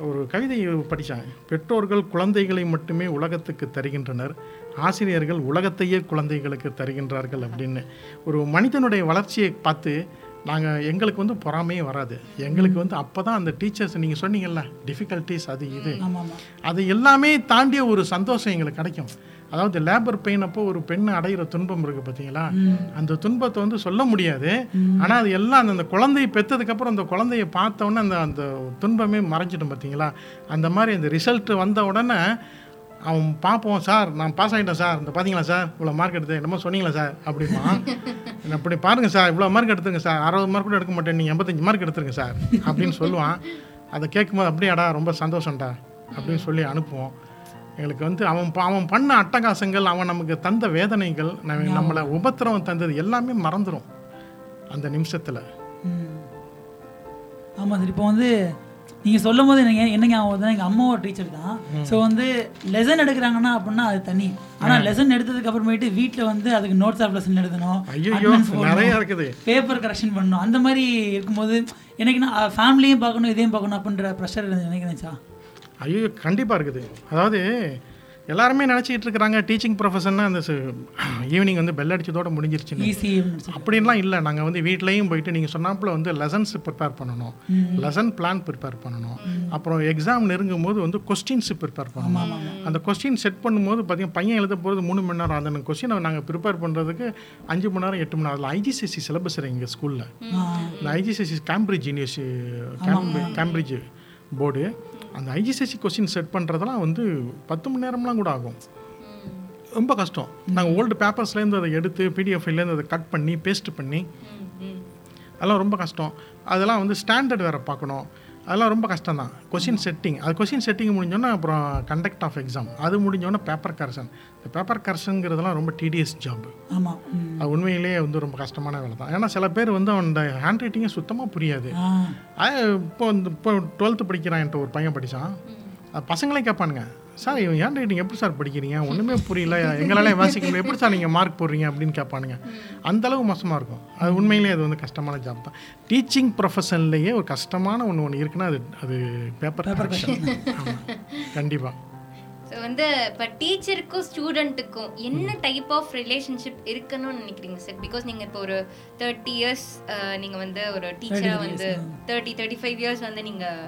ஒரு கவிதையை படித்தாங்க பெற்றோர்கள் குழந்தைகளை மட்டுமே உலகத்துக்கு தருகின்றனர். ஆசிரியர்கள் உலகத்தையே குழந்தைகளுக்கு தருகின்றார்கள் அப்படின்னு ஒரு மனிதனுடைய வளர்ச்சியை பார்த்து நாங்கள் எங்களுக்கு வந்து பொறாமையே வராது. எங்களுக்கு வந்து அப்போ தான் அந்த டீச்சர்ஸ் நீங்கள் சொன்னீங்கல்ல டிஃபிகல்ட்டிஸ் அது இது. அது எல்லாமே தாண்டிய ஒரு சந்தோஷம் எங்களுக்கு கிடைக்கும். அதாவது லேபர் பெயின் அப்போ ஒரு பெண் அடையிற துன்பம் இருக்குது பார்த்தீங்களா அந்த துன்பத்தை வந்து சொல்ல முடியாது. ஆனால் அது எல்லாம் அந்த குழந்தையை பெற்றதுக்கப்புறம் அந்த குழந்தைய பார்த்த உடனே அந்த அந்த துன்பமே மறைஞ்சிடும் பார்த்தீங்களா அந்த மாதிரி அந்த ரிசல்ட் வந்த உடனே அவன் பார்ப்போம் சார் நான் பாஸ் ஆகிட்டேன் சார். இந்த பார்த்தீங்களா சார்? இவ்வளோ மார்க் எடுத்து என்னமோ சொன்னீங்களா சார்? அப்படிமா. அப்படி பாருங்க சார். இவ்வளோ மார்க் எடுத்துங்க சார். அறுபது மார்க் கூட எடுக்க மாட்டேன். நீங்கள் எண்பத்தஞ்சு மார்க் எடுத்துருங்க சார் அப்படின்னு சொல்லுவான். அதை கேட்கும்போது அப்படியாடா ரொம்ப சந்தோஷம்டா அப்படின்னு சொல்லி அனுப்புவோம். எங்களுக்கு வந்து அவன் அவன் பண்ண அட்டகாசங்கள் அவன் நமக்கு தந்த வேதனைகள் நம்ம- நம்மளை உபத்திரவம் தந்தது எல்லாமே மறந்துடும் அந்த நிமிஷத்தில். ஆமாம் சார். இப்போ வந்து நீங்கள் சொல்லும் போது எனக்கு என்ன ஞாபகம் எங்கள் அம்மா ஒரு டீச்சர் தான். ஸோ வந்து லெசன் எடுக்கிறாங்கன்னா அப்படின்னா அது தனி. ஆனால் லெசன் எடுத்ததுக்கு அப்புறமேட்டு வீட்டில் வந்து அதுக்கு நோட்ஸ் ஆஃப் லெசன் எழுதணும் ஐயோ நிறைய இருக்குது. பேப்பர் கரெக்ஷன் பண்ணணும் அந்த மாதிரி இருக்கும்போது எனக்கு நான் ஃபேமிலியும் பார்க்கணும் இதையும் பார்க்கணும் அப்படின்ற ப்ரெஷர் நினைக்கிறேன் சார் ஐயோ கண்டிப்பாக இருக்குது. அதாவது எல்லாருமே நினச்சிக்கிட்டு இருக்கிறாங்க டீச்சிங் ப்ரொஃபஷன்னா அந்த ஈவினிங் வந்து பெல் அடிச்சதோட முடிஞ்சிருச்சுன்னு. ஈஸி அப்படின்லாம் இல்லை. நாங்கள் வந்து வீட்லேயும் போயிட்டு நீங்கள் சொன்னாப்புல வந்து லெசன்ஸ் ப்ரிப்பேர் பண்ணணும். லெசன் பிளான் ப்ரிப்பேர் பண்ணணும். அப்புறம் எக்ஸாம் நெருங்கும் போது வந்து கொஸ்டின்ஸ் ப்ரிப்பேர் பண்ணணும். அந்த கொஸ்டின் செட் பண்ணும்போது பார்த்தீங்கன்னா பையன் எழுத போகிறது மூணு மணி நேரம். அந்த கொஸ்டினை நாங்கள் ப்ரிப்பேர் பண்ணுறதுக்கு அஞ்சு மணி நேரம் எட்டு மணி நேரம். அதில் ஐஜிசிசி சிலபஸ் எங்கள் ஸ்கூலில் இந்த IGCSE Cambridge university Cambridge board அந்த ஐஜிசிசி கொஸ்டின் செட் பண்ணுறதெல்லாம் வந்து பத்து மணி நேரம்லாம் கூட ஆகும். ரொம்ப கஷ்டம். நாங்கள் ஓல்டு பேப்பர்ஸ்லேருந்து அதை எடுத்து பிடிஎஃப்லேருந்து அதை கட் பண்ணி பேஸ்ட் பண்ணி அதெல்லாம் ரொம்ப கஷ்டம். அதெல்லாம் வந்து ஸ்டாண்டர்ட் வேறு பார்க்கணும். அதெல்லாம் ரொம்ப கஷ்டம் தான் கொஷின் செட்டிங் அது கொஷின் செட்டிங் முடிஞ்சோன்னா அப்புறம் கண்டக்ட் ஆஃப் எக்ஸாம் அது முடிஞ்சோன்னா பேப்பர் கரெக்ஷன் இந்த பேப்பர் கரெக்ஷனுங்கிறதுலாம் ரொம்ப டிடிஎஸ் ஜாப் ஆமாம் அது உண்மையிலேயே வந்து ரொம்ப கஷ்டமான வேலை தான் ஏன்னா சில பேர் வந்து அவனோட ஹேண்ட் ரைட்டிங்கே சுத்தமாக புரியாது இப்போ வந்து இப்போ டுவெல்த்து படிக்கிறான்ட்டு ஒரு பையன் படித்தான் அது பசங்களே கேட்பானுங்க. சார் இவன் ஹேண்ட் ரைட்டிங் எப்படி சார் படிக்கிறீங்க? ஒன்றுமே புரியல. எங்களாலே வாசிக்க முடியல எப்படி சார் நீங்கள் மார்க் போடுறீங்க அப்படின்னு கேட்பானுங்க. அந்த அளவு மோசமாக இருக்கும். அது உண்மையிலேயே அது வந்து கஷ்டமான ஜாப் தான். டீச்சிங் ப்ரொஃபஷன்லேயே ஒரு கஷ்டமான ஒன்று ஒன்று இருக்குன்னா அது அது பேப்பர் கரெக்ஷன் ஆமாம் கண்டிப்பாக ஸோ வந்து இப்போ டீச்சருக்கும் ஸ்டூடெண்ட்டுக்கும் என்ன டைப் ஆஃப் ரிலேஷன்ஷிப் இருக்கணும்னு நினைக்கிறீங்க சார் பிகாஸ் நீங்கள் இப்போ ஒரு தேர்ட்டி இயர்ஸ் நீங்கள் வந்து ஒரு டீச்சராக வந்து தேர்ட்டி தேர்ட்டி ஃபைவ் இயர்ஸ் வந்து நீங்கள்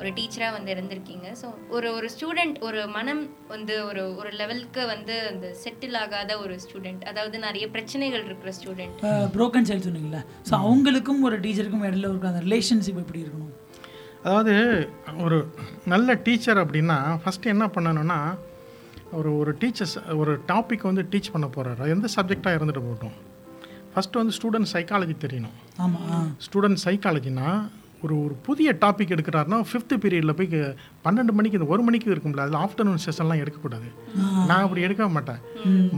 ஒரு டீச்சராக வந்து இருந்திருக்கீங்க. ஸோ ஒரு ஒரு ஸ்டூடெண்ட் ஒரு மனம் வந்து ஒரு ஒரு லெவலுக்கு வந்து அந்த செட்டில் ஆகாத ஒரு ஸ்டூடெண்ட் அதாவது நிறைய பிரச்சனைகள் இருக்கிற ஸ்டூடெண்ட் ப்ரோக்கன் சைல்டு சொன்னீங்களா ஸோ அவங்களுக்கும் ஒரு டீச்சருக்கும் இடையில இருக்க அந்த ரிலேஷன்ஷிப் எப்படி இருக்கணும்? அதாவது ஒரு நல்ல டீச்சர் அப்படின்னா ஃபஸ்ட்டு என்ன பண்ணணும்னா ஒரு ஒரு டீச்சர்ஸ் ஒரு டாபிக் வந்து டீச் பண்ண போகிறாரு எந்த சப்ஜெக்டாக இருந்துட்டு போகட்டும். ஃபஸ்ட்டு வந்து ஸ்டூடெண்ட் சைக்காலஜி தெரியணும். ஆமாம் ஸ்டூடெண்ட் சைக்காலஜினா ஒரு ஒரு புதிய டாபிக் எடுக்கிறாருன்னா ஃபிஃப்த்து பீரியடில் போய் பன்னெண்டு மணிக்கு இந்த ஒரு மணிக்கு இருக்கும்ல அதில் ஆஃப்டர்நூன் செஷன்லாம் எடுக்கக்கூடாது. நான் அப்படி எடுக்க மாட்டேன்.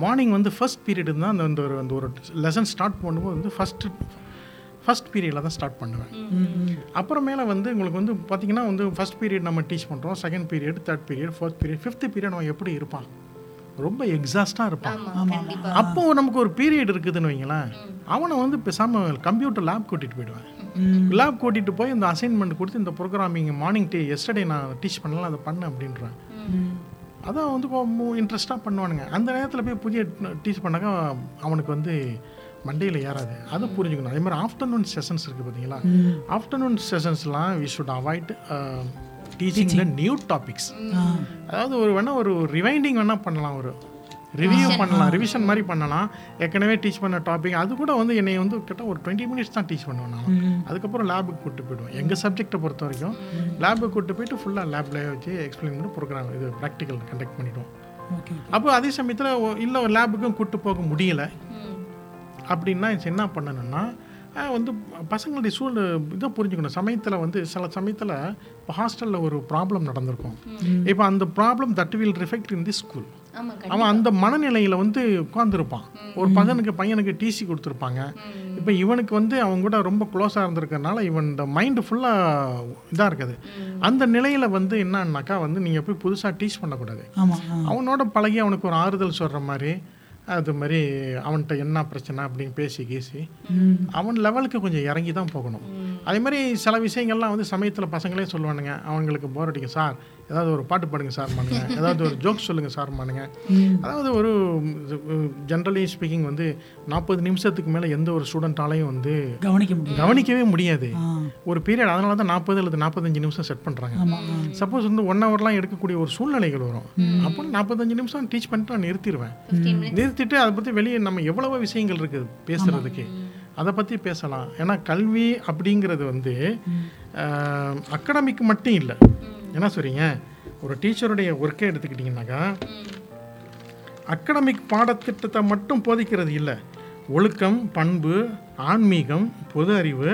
மார்னிங் வந்து ஃபர்ஸ்ட் பீரியட் தான் அந்த அந்த ஒரு அந்த ஒரு லெசன் ஸ்டார்ட் பண்ணும்போது வந்து ஃபஸ்ட்டு ஃபஸ்ட் பீரியடில் தான் ஸ்டார்ட் பண்ணுவேன். அப்புறமேல வந்து உங்களுக்கு வந்து பார்த்தீங்கன்னா வந்து ஃபர்ஸ்ட் பீரியட் நம்ம டீச் பண்ணுறோம் second period third period fourth period fifth period அவன் எப்படி இருப்பான் ரொம்ப எக்ஸாஸ்டாக இருப்பான். ஆமாம் கண்டிப்பாக அப்போ நமக்கு ஒரு பீரியட் இருக்குதுன்னு வைங்களேன் அவனை வந்து பேசாமல் கம்ப்யூட்டர் லேப் கூட்டிகிட்டு போயிடுவேன். லேப் கூட்டிகிட்டு போய் இந்த அசைன்மெண்ட் கொடுத்து இந்த ப்ரோக்ராமிங் மார்னிங் டே எஸ்டர்டே நான் டீச் பண்ணலாம் அதை பண்ண அப்படின்றேன். அதான் வந்து இன்ட்ரெஸ்ட்டாக பண்ணுவானுங்க. அந்த நேரத்தில் போய் புதிய டீச் பண்ணாக்க அவனுக்கு வந்து மண்டையில் ஏறாது. அதை புரிஞ்சுக்கணும். அதே மாதிரி ஆஃப்டர்நூன் செஷன்ஸ் இருக்குது பார்த்தீங்களா afternoon செஷன்ஸ்லாம் we should avoid teaching the new topics அதாவது ஒரு வேணா ஒரு ரிவைண்டிங் வேணா பண்ணலாம் ஒரு ரிவ்யூ பண்ணலாம் ரிவிஷன் மாதிரி பண்ணலாம். ஏற்கனவே டீச் பண்ண டாபிக் அது கூட வந்து என்னை வந்து கிட்ட ஒரு டுவெண்ட்டி மினிட்ஸ் தான் டீச் பண்ணுவேன் நான். அதுக்கப்புறம் லேபுக்கு கூட்டு போயிடுவேன். எங்கள் சப்ஜெக்டை பொறுத்த வரைக்கும் லேபுக்கு கூட்டு போயிட்டு ஃபுல்லாக லேப்ல வச்சு எக்ஸ்பிளைன் பண்ணி ப்ரோக்ராம் இது ப்ராக்டிக்கல் கண்டக்ட் பண்ணிடுவோம். ஓகே அப்போ அதே சமயத்தில் இல்லை லேபுக்கும் கூட்டு போக முடியல. அப்படின்னா என்ன பண்ணணும்னா வந்து பசங்களுடைய சூழல் இதை புரிஞ்சுக்கணும். சமயத்தில் வந்து சில சமயத்தில் இப்போ ஹாஸ்டலில் ஒரு ப்ராப்ளம் நடந்திருக்கும். இப்போ அந்த problem that will reflect in the school அவன் அந்த மனநிலையில் வந்து உட்காந்துருப்பான் ஒரு பையனுக்கு பையனுக்கு டிசி கொடுத்துருப்பாங்க. இப்போ இவனுக்கு வந்து அவங்க கூட ரொம்ப க்ளோஸாக இருந்திருக்கறனால இவன் இந்த மைண்டு ஃபுல்லாக இதாக இருக்குது. அந்த நிலையில் வந்து என்னன்னாக்கா வந்து நீங்கள் போய் புதுசாக டீச் பண்ணக்கூடாது. அவனோட பழகி அவனுக்கு ஒரு ஆறுதல் சொல்கிற மாதிரி அது மாதிரி அவன்கிட்ட என்ன பிரச்சனை அப்படின்னு பேசி கீசி. அவன் லெவலுக்கு கொஞ்சம் இறங்கி தான் போகணும். அதே மாதிரி சில விஷயங்கள்லாம் வந்து சமயத்தில் பசங்களே சொல்லுவானுங்க. அவங்களுக்கு போர் அடிக்கும். சார் ஏதாவது ஒரு பாட்டு பாடுங்க சார் மானுங்க. ஏதாவது ஒரு ஜோக் சொல்லுங்கள் சார் மானுங்க. அதாவது ஒரு ஜென்ரலி ஸ்பீக்கிங் வந்து நாற்பது நிமிஷத்துக்கு மேலே எந்த ஒரு ஸ்டூடெண்ட்டாலையும் வந்து கவனிக்க முடியும் கவனிக்கவே முடியாது. ஒரு பீரியட் அதனால தான் நாற்பது அல்லது நாற்பத்தஞ்சு நிமிஷம் செட் பண்ணுறாங்க சப்போஸ் வந்து ஒன் ஹவர்லாம் எடுக்கக்கூடிய ஒரு சூழ்நிலைகள் வரும். அப்போ நாற்பத்தஞ்சு நிமிஷம் டீச் பண்ணிட்டு நான் நிறுத்திடுவேன். நிறுத்திட்டு அதை பற்றி வெளியே நம்ம எவ்வளவோ விஷயங்கள் இருக்குது பேசுறதுக்கு. அதை பற்றி பேசலாம். ஏன்னா கல்வி அப்படிங்கிறது வந்து அகடமிக் மட்டும் இல்லை. என்ன சொல்றீங்க? ஒரு டீச்சருடைய ஒர்க்கே எடுத்துக்கிட்டிங்கனாக்கா அகடமிக் பாடத்திட்டத்தை மட்டும் போதிக்கிறது இல்லை. ஒழுக்கம் பண்பு ஆன்மீகம் பொது அறிவு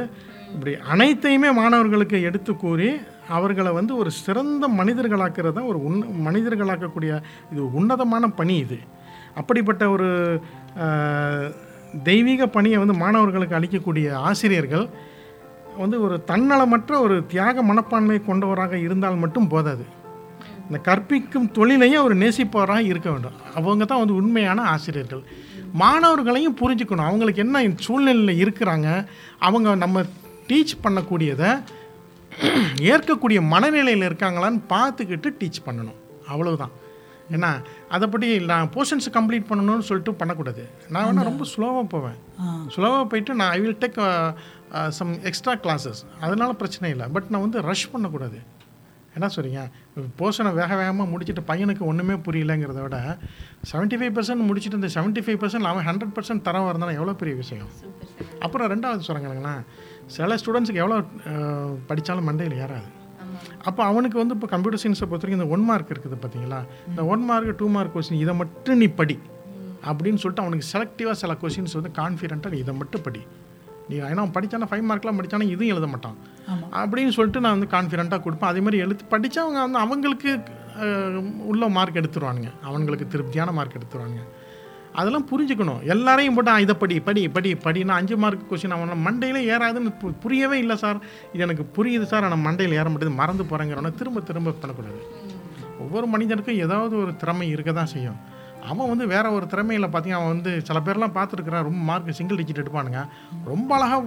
இப்படி அனைத்தையுமே மாணவர்களுக்கு எடுத்து கூறி அவர்களை வந்து ஒரு சிறந்த மனிதர்களாக்கிறது தான் ஒரு உன் மனிதர்களாக்கக்கூடிய இது உன்னதமான பணி இது. அப்படிப்பட்ட ஒரு தெய்வீக பணியை வந்து மாணவர்களுக்கு அளிக்கக்கூடிய ஆசிரியர்கள் வந்து ஒரு தன்னலமற்ற ஒரு தியாக மனப்பான்மை கொண்டவராக இருந்தால் மட்டும் போதாது. இந்த கற்பிக்கும் தொழிலையும் அவர் நேசிப்பவராக இருக்க வேண்டும். அவங்க தான் வந்து உண்மையான ஆசிரியர்கள். மாணவர்களையும் புரிஞ்சுக்கணும். அவங்களுக்கு என்ன சூழ்நிலையில் இருக்கிறாங்க? அவங்க நம்ம டீச் பண்ணக்கூடியதை ஏற்கக்கூடிய மனநிலையில் இருக்காங்களான்னு பார்த்துக்கிட்டு டீச் பண்ணணும். அவ்வளவுதான். ஏன்னா அதைப்படி நான் போர்ஷன்ஸ் கம்ப்ளீட் பண்ணணும்னு சொல்லிட்டு பண்ணக்கூடாது. நான் வேணால் ரொம்ப ஸ்லோவாக போவேன். ஸ்லோவாக போயிட்டு நான் I will take some extra classes அதனால பிரச்சனை இல்லை. பட் நான் வந்து ரஷ் பண்ணக்கூடாது. என்ன சொல்றீங்க? போர்ஷனை வேக வேகமாக முடிச்சுட்டு பையனுக்கு ஒன்றுமே புரியலங்கிறத விட செவன்ட்டி ஃபைவ் பர்சன்ட் முடிச்சுட்டு இந்த செவன்ட்டி ஃபைவ் பர்சன்ட் அவன் ஹண்ட்ரட் பர்சன்ட் தரவா இருந்தாலும் எவ்வளோ பெரிய விஷயம்? அப்புறம் ரெண்டாவது சொல்கிறாங்களேண்ணா சில ஸ்டூடெண்ட்ஸுக்கு எவ்வளோ படித்தாலும் மண்டையில் ஏறாது. அப்போ அவனுக்கு வந்து இப்போ கம்ப்யூட்டர் சயின்ஸை பொறுத்த வரைக்கும் இந்த ஒன் மார்க் இருக்குது பார்த்தீங்களா இந்த one mark two mark question இதை மட்டும் நீ படி. அப்படின்னு சொல்லிட்டு அவனுக்கு செலக்டிவாக சில கொஸ்டின்ஸ் வந்து கான்ஃபிடென்ட்டாக நீ இதை மட்டும் படி. நீ ஏன்னா அவன் படித்தானா ஃபைவ் மார்க்லாம் படித்தானா இதுவும் எழுத மாட்டான். அப்படின்னு சொல்லிட்டு நான் வந்து கான்ஃபிடென்ட்டாக கொடுப்பேன். அதே மாதிரி எழுத்து படித்தா அவங்க வந்து அவங்களுக்கு உள்ள மார்க் எடுத்துருவானுங்க. அவங்களுக்கு திருப்தியான மார்க் எடுத்துருவானுங்க. அதெல்லாம் புரிஞ்சுக்கணும். எல்லாரையும் போட்டு இதை படி படி படி படினா அஞ்சு மார்க் கொஸ்டின் அவன் மண்டையில் ஏறாதுன்னு பு- புரியவே இல்லை சார். இது எனக்கு புரியுது சார். ஆனால் மண்டையில் ஏற மாட்டேது மறந்து போகிறேங்கிறவன திரும்ப திரும்ப பண்ணக்கூடாது. ஒவ்வொரு மனிதனுக்கும் ஏதாவது ஒரு திறமை இருக்க தான் செய்யும். அவன் வந்து வேற ஒரு திறமையில் பார்த்தீங்கன்னா அவன் வந்து சில பேர்லாம் பார்த்துருக்குறான் ரொம்ப மார்க் சிங்கிள் டிஜிட் எடுப்பானுங்க. ரொம்ப அழகாக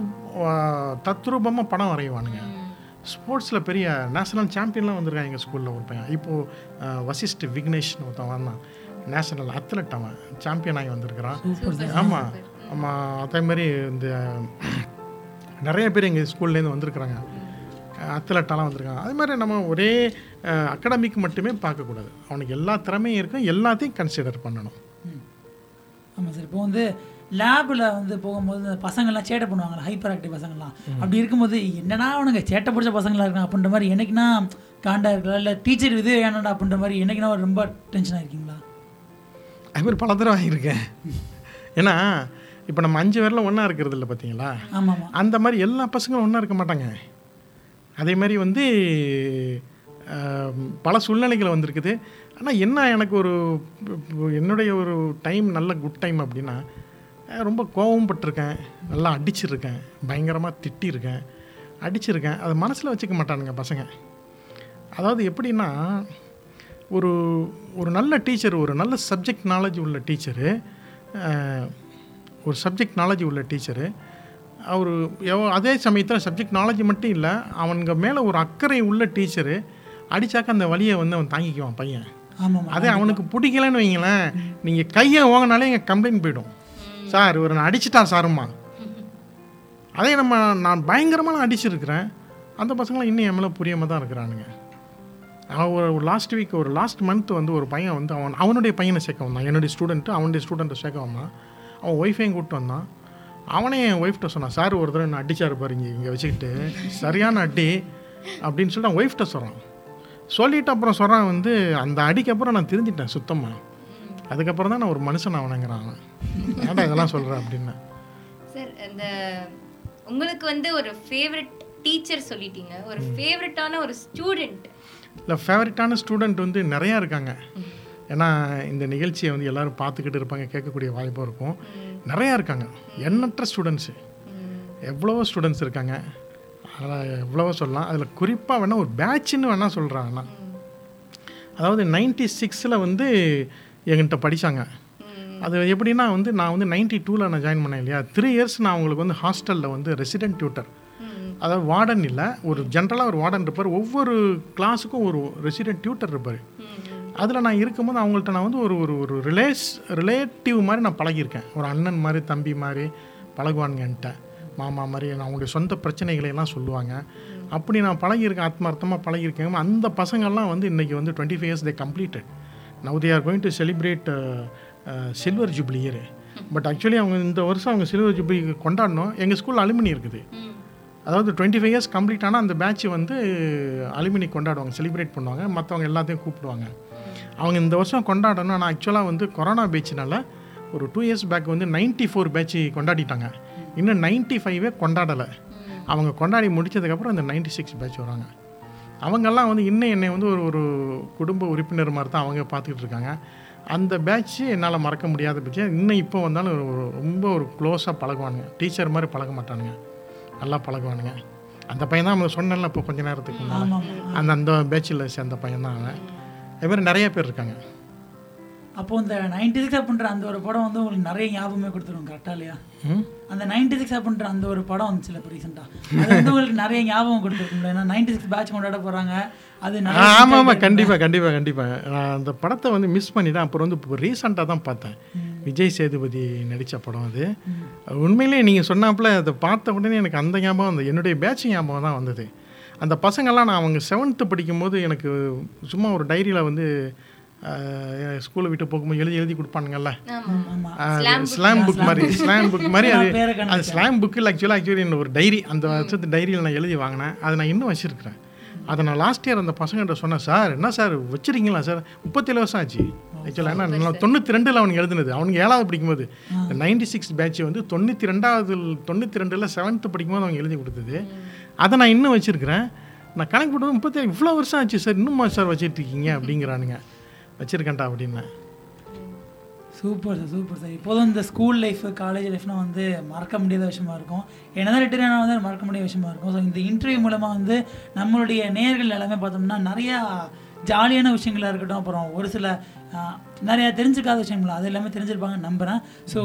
தத்ரூபமாக படம் வரைவானுங்க ஸ்போர்ட்ஸில் பெரிய நேஷனல் சாம்பியன்லாம் வந்திருக்கான் எங்கள் ஸ்கூலில் ஒரு பையன். இப்போது வசிஷ்ட் விக்னேஷ்னு ஒருத்தன் வந்தான். நேஷனல் அத்லட் அவன் சாம்பியன் ஆகி வந்திருக்கிறான். ஆமாம் ஆமாம் அதே மாதிரி இந்த நிறைய பேர் எங்கள் ஸ்கூல்லேருந்து வந்திருக்கிறாங்க. அத்லட்டாலாம் வந்திருக்காங்க. அது மாதிரி நம்ம ஒரே அகடமிக் மட்டுமே பார்க்கக்கூடாது அவனுக்கு எல்லா திறமையும் இருக்கும் எல்லாத்தையும் கன்சிடர் பண்ணணும். ஆமாம் சார் இப்போ வந்து லேபில் வந்து போகும்போது இந்த பசங்கள்லாம் சேட்டை பண்ணுவாங்கல்ல ஹைப்பர் ஆக்டிவ் பசங்கள்லாம் அப்படி இருக்கும்போது என்னடா அவனுங்க சேட்டை பிடிச்ச பசங்களா இருக்காங்க அப்படின்ற மாதிரி எனக்குன்னா காண்டா இருக்கலாம் இல்லை டீச்சர் இது வேணாடா அப்படின்ற மாதிரி எனக்குன்னா ஒரு ரொம்ப டென்ஷனாக இருக்கீங்களா? அது மாதிரி பல தடவை ஆகியிருக்கேன் ஏன்னா இப்போ நம்ம அஞ்சு பேரில் ஒன்றா இருக்கிறது இல்லை பார்த்தீங்களா அந்த மாதிரி எல்லா பசங்களும் ஒன்றா இருக்க மாட்டாங்க. அதே மாதிரி வந்து பல சூழ்நிலைகள் வந்திருக்குது. ஆனால் என்ன எனக்கு ஒரு என்னுடைய ஒரு டைம் நல்ல குட் டைம் அப்படின்னா ரொம்ப கோபம் பட்டிருக்கேன். நல்லா அடிச்சிருக்கேன். பயங்கரமாக திட்டியிருக்கேன் அடிச்சிருக்கேன். அதை மனசில் வச்சுக்க மாட்டானுங்க பசங்க. அதாவது எப்படின்னா ஒரு ஒரு நல்ல டீச்சர் ஒரு நல்ல சப்ஜெக்ட் நாலேஜ் உள்ள டீச்சரு ஒரு சப்ஜெக்ட் நாலேஜ் உள்ள டீச்சரு. அவர் எவ அதே சமயத்தில் சப்ஜெக்ட் நாலேஜ் மட்டும் இல்லை அவனுங்க மேலே ஒரு அக்கறை உள்ள டீச்சரு அடித்தாக்க அந்த வழியை வந்து அவன் தாங்கிக்குவான் பையன். ஆமாம் அதே அவனுக்கு பிடிக்கலன்னு வைங்களேன் நீங்கள் கையை ஓங்கினாலே எங்கள் கம்ப்ளைண்ட் போயிடும். சார் இவர் நான் அடிச்சிட்டான் சாருமா அதே நம்ம நான் பயங்கரமாக அடிச்சிருக்கிறேன். அந்த பசங்களாம் இன்னும் என் மேலே புரியாமல் தான் இருக்கிறானுங்க. ஒரு ஒரு லாஸ்ட் வீக் ஒரு லாஸ்ட் மந்த் வந்து ஒரு பையன் வந்து அவன் அவனுடைய பையனை சேர்க்க வந்தான். என்னுடைய ஸ்டூடெண்ட்டு அவனுடைய ஸ்டூடெண்ட்டை சேர்க்க வந்தான். அவன் ஒய்ஃபையும் கூப்பிட்டு வந்தான். அவனே என் ஒய்ஃப்ட்ட சொன்னான் சார் ஒரு தடவை என்ன அடிச்சாரு பாருங்க இங்கே வச்சுக்கிட்டு. சரியான அடி அப்படின்னு சொல்லிட்டு அவன் ஒய்ஃப்ட்ட சொல்கிறான் சொல்லிட்டு அப்புறம் சொல்கிறான் வந்து அந்த அடிக்கு அப்புறம் நான் தெரிஞ்சிட்டேன் சுத்தமாக அதுக்கப்புறம் தான் நான் ஒரு மனுஷன் அவனுங்கிறான் அவன். ஏன்டா இதெல்லாம் சொல்கிறேன் அப்படின்னு. சார் இந்த உங்களுக்கு வந்து ஒரு ஃபேவரட் டீச்சர் சொல்லிட்டீங்க. ஒரு ஃபேவரட்டான ஒரு ஸ்டூடெண்ட் இல்லை ஃபேவரட்டான ஸ்டூடெண்ட் வந்து நிறையா இருக்காங்க. ஏன்னா இந்த நிகழ்ச்சியை வந்து எல்லோரும் பார்த்துக்கிட்டு இருப்பாங்க கேட்கக்கூடிய வாய்ப்பும் இருக்கும். நிறையா இருக்காங்க. எண்ணற்ற ஸ்டூடெண்ட்ஸு எவ்வளவோ ஸ்டூடெண்ட்ஸ் இருக்காங்க. அதில் எவ்வளவோ சொல்லலாம். அதில் குறிப்பாக வேணால் ஒரு பேட்ச்னு வேணால் சொல்கிறாங்கண்ணா அதாவது நைன்டி சிக்ஸில் வந்து என்கிட்ட படித்தாங்க அது எப்படின்னா வந்து நான் வந்து நைன்டி டூவில் நான் ஜாயின் பண்ணேன் இல்லையா? த்ரீ இயர்ஸ் நான் அவங்களுக்கு வந்து ஹாஸ்டலில் வந்து ரெசிடென்ட் டியூட்டர் அதாவது வார்டன் இல்லை ஒரு ஜென்ரலாக ஒரு வார்டன் இருப்பார். ஒவ்வொரு கிளாஸுக்கும் ஒரு ரெசிடென்ட் டியூட்டர் இருப்பார். அதில் நான் இருக்கும்போது அவங்கள்ட்ட நான் வந்து ஒரு ஒரு ஒரு ரிலேஸ் ரிலேட்டிவ் மாதிரி நான் பழகியிருக்கேன். ஒரு அண்ணன் மாதிரி தம்பி மாதிரி பழகுவானுங்க மாமா மாதிரி நான் அவங்களுடைய சொந்த பிரச்சனைகளை எல்லாம் சொல்லுவாங்க. அப்படி நான் பழகியிருக்கேன் ஆத்மார்த்தமாக பழகியிருக்கேன். அந்த பசங்கள்லாம் வந்து இன்றைக்கி வந்து twenty five years they completed now they are going to celebrate silver jubilee year but actually அவங்க இந்த வருஷம் அவங்க சில்வர் ஜூப்ளி கொண்டாடணும். எங்கள் ஸ்கூல் அலுமினி இருக்குது. அதாவது டுவெண்ட்டி ஃபைவ் இயர்ஸ் கம்ப்ளீட் ஆனால் அந்த பேட்ச் வந்து அலுமினி கொண்டாடுவாங்க செலிப்ரேட் பண்ணுவாங்க. மற்றவங்க எல்லாத்தையும் கூப்பிடுவாங்க. அவங்க இந்த வருஷம் கொண்டாடணும். ஆனால் ஆக்சுவலாக வந்து கொரோனா பேட்ச்னால ஒரு டூ இயர்ஸ் பேக் வந்து நைன்ட்டி ஃபோர் பேட்ச் கொண்டாடிட்டாங்க. இன்னும் நைன்ட்டி ஃபைவே கொண்டாடலை. அவங்க கொண்டாடி முடிச்சதுக்கப்புறம் அந்த நைன்ட்டி சிக்ஸ் பேட்ச் வராங்க. அவங்கெல்லாம் வந்து இன்னும் என்னை வந்து ஒரு ஒரு குடும்ப உறுப்பினர் மாதிரி தான் அவங்க பார்த்துக்கிட்டு இருக்காங்க. அந்த பேட்ச் என்னால் மறக்க முடியாத பட்சம் இன்னும் இப்போ வந்தாலும் ஒரு ரொம்ப ஒரு க்ளோஸாக பழகுவானுங்க. டீச்சர் மாதிரி பழக மாட்டானுங்க. நல்லா பழகுவானுங்க. அந்த பையன் தான் நம்ம சொன்னேன்ல இப்போ கொஞ்ச நேரத்துக்கு ஆமாம் அந்த அந்த பேட்சில் சேர்ந்த பையன் தான் அவன். அது மாதிரி நிறைய பேர் இருக்காங்க. அப்போ இந்த நைன்டி சிக்ஸ் அப்படின்ற அந்த ஒரு படம் வந்து உங்களுக்கு நிறைய ஞாபகமே கொடுத்துரும் கரெக்டா இல்லையா? அந்த நைன்டி சிக்ஸ் அப்படின்ற அந்த ஒரு படம் வந்துச்சுல இப்போ ரீசெண்டாக அது வந்து உங்களுக்கு நிறைய ஞாபகம் கொடுத்துருக்கும்ல ஏன்னா நைன்டி சிக்ஸ் பேட்ச் கொண்டாட போகிறாங்க அது ஆமாம் ஆமாம் கண்டிப்பாக கண்டிப்பாக கண்டிப்பாக அந்த படத்தை வந்து மிஸ் பண்ணிட்டேன் அப்புறம் வந்து இப்போ ரீசெண்டாக தான் பார்த்தேன். விஜய் சேதுபதி நடித்த படம் அது. உண்மையிலேயே நீங்கள் சொன்னாப்புல அதை பார்த்த உடனே எனக்கு அந்த ஞாபகம் அந்த என்னுடைய பேட்ச் ஞாபகம் தான் வந்தது. அந்த பசங்கள்லாம் நான் அவங்க செவன்த்து படிக்கும்போது எனக்கு சும்மா ஒரு டைரியில் வந்து ஸ்கூலை விட்டு போகும்போது எழுதி எழுதி கொடுப்பானுங்கல்ல. ஸ்லாம் புக் மாதிரி ஸ்லாம் புக் மாதிரி அது அது ஸ்லாம் புக்கில் ஆக்சுவலாக ஆக்சுவலி ஒரு டைரி அந்த வருஷத்து டைரியில் நான் எழுதி வாங்கினேன். அதை நான் இன்னும் வச்சுருக்கிறேன். அதை நான் லாஸ்ட் இயர் அந்த பசங்கள்ட்ட சொன்னேன் சார் என்ன சார் வச்சிருக்கீங்களா சார்? முப்பத்தேழு வருஷம் ஆச்சு. ஆக்சுவலாக என்ன நான் தொண்ணூற்றி ரெண்டில் அவனுக்கு எழுதுனது. அவனுக்கு ஏழாவது படிக்கும்போது நைன்டி சிக்ஸ் பேட்ச் வந்து தொண்ணூற்றி ரெண்டாவது தொண்ணூற்றி ரெண்டில் செவன்த்து படிக்கும்போது அவங்க எழுதி கொடுத்தது. அதை நான் இன்னும் வச்சுருக்கிறேன். நான் கணக்கு போட்டு முப்பத்தேழு இவ்வளோ வருஷம் ஆச்சு சார் இன்னுமா சார் வச்சிட்டு இருக்கீங்க? அப்படிங்கிறானுங்க. வச்சிருக்கேன்டா அப்படின்னேன். சூப்பர் சார் சூப்பர் சார் இப்போதும் இந்த ஸ்கூல் லைஃப் காலேஜ் லைஃப்னா வந்து மறக்க முடியாத விஷயமா இருக்கும். என்னதான் ரிட்டர்ன் ஆனால் வந்து மறக்க முடியாத விஷயமா இருக்கும். ஸோ இந்த இன்டர்வியூ மூலமாக வந்து நம்மளுடைய நேர்கள் எல்லாமே பார்த்தோம்னா நிறையா ஜாலியான விஷயங்களா இருக்கட்டும். அப்புறம் ஒரு சில நிறையா தெரிஞ்சுக்காத விஷயங்களா அது எல்லாமே தெரிஞ்சிருப்பாங்கன்னு நம்புகிறேன் ஸோ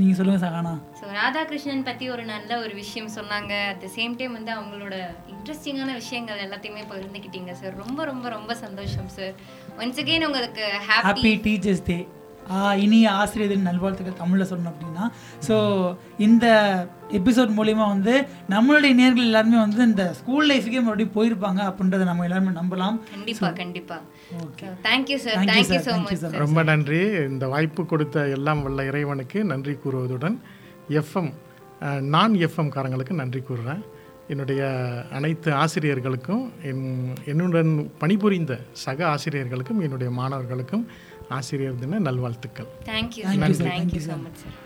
நீங்கள் சொல்லுங்கள் சகானா ஸோ ராதாகிருஷ்ணன் பற்றி ஒரு நல்ல ஒரு விஷயம் சொன்னாங்க. அட் த சேம் டைம் வந்து அவங்களோட இன்ட்ரெஸ்டிங்கான விஷயங்கள் எல்லாத்தையுமே பகிர்ந்துக்கிட்டீங்க சார் ரொம்ப ரொம்ப ரொம்ப சந்தோஷம் சார் ஒன்ஸ் அகெயின் உங்களுக்கு ஹாப்பி டீச்சர்ஸ் டே இனிய ஆசிரியர் தின நல்வாழ்த்துக்கள் தமிழில் சொல்லணும் அப்படின்னா. ஸோ இந்த எபிசோட் மூலிமா வந்து நம்மளுடைய நேர்கள் எல்லாருமே வந்து இந்த ஸ்கூல் லைஃபுக்கே மறுபடியும் போயிருப்பாங்க அப்படின்றத நம்ம எல்லாருமே நம்பலாம். கண்டிப்பா கண்டிப்பா. Okay thank you sir Thank you, thank you sir. So Thank you, much ரொம்ப நன்றி. இந்த வாய்ப்பு கொடுத்த எல்லாம் வல்ல இறைவனுக்கு நன்றி கூறுவதுடன் எஃப்எம் நான் எஃப்எம் காரங்களுக்கு நன்றி கூறுறேன். என்னுடைய அனைத்து ஆசிரியர்களுக்கும் என் என்னுடன் பணிபுரிந்த சக ஆசிரியர்களுக்கும் என்னுடைய மாணவர்களுக்கும் ஆசிரியர் தின நல்வாழ்த்துக்கள். தேங்க்யூ நன்றி தேங்க்யூ ஸோ மச் சார்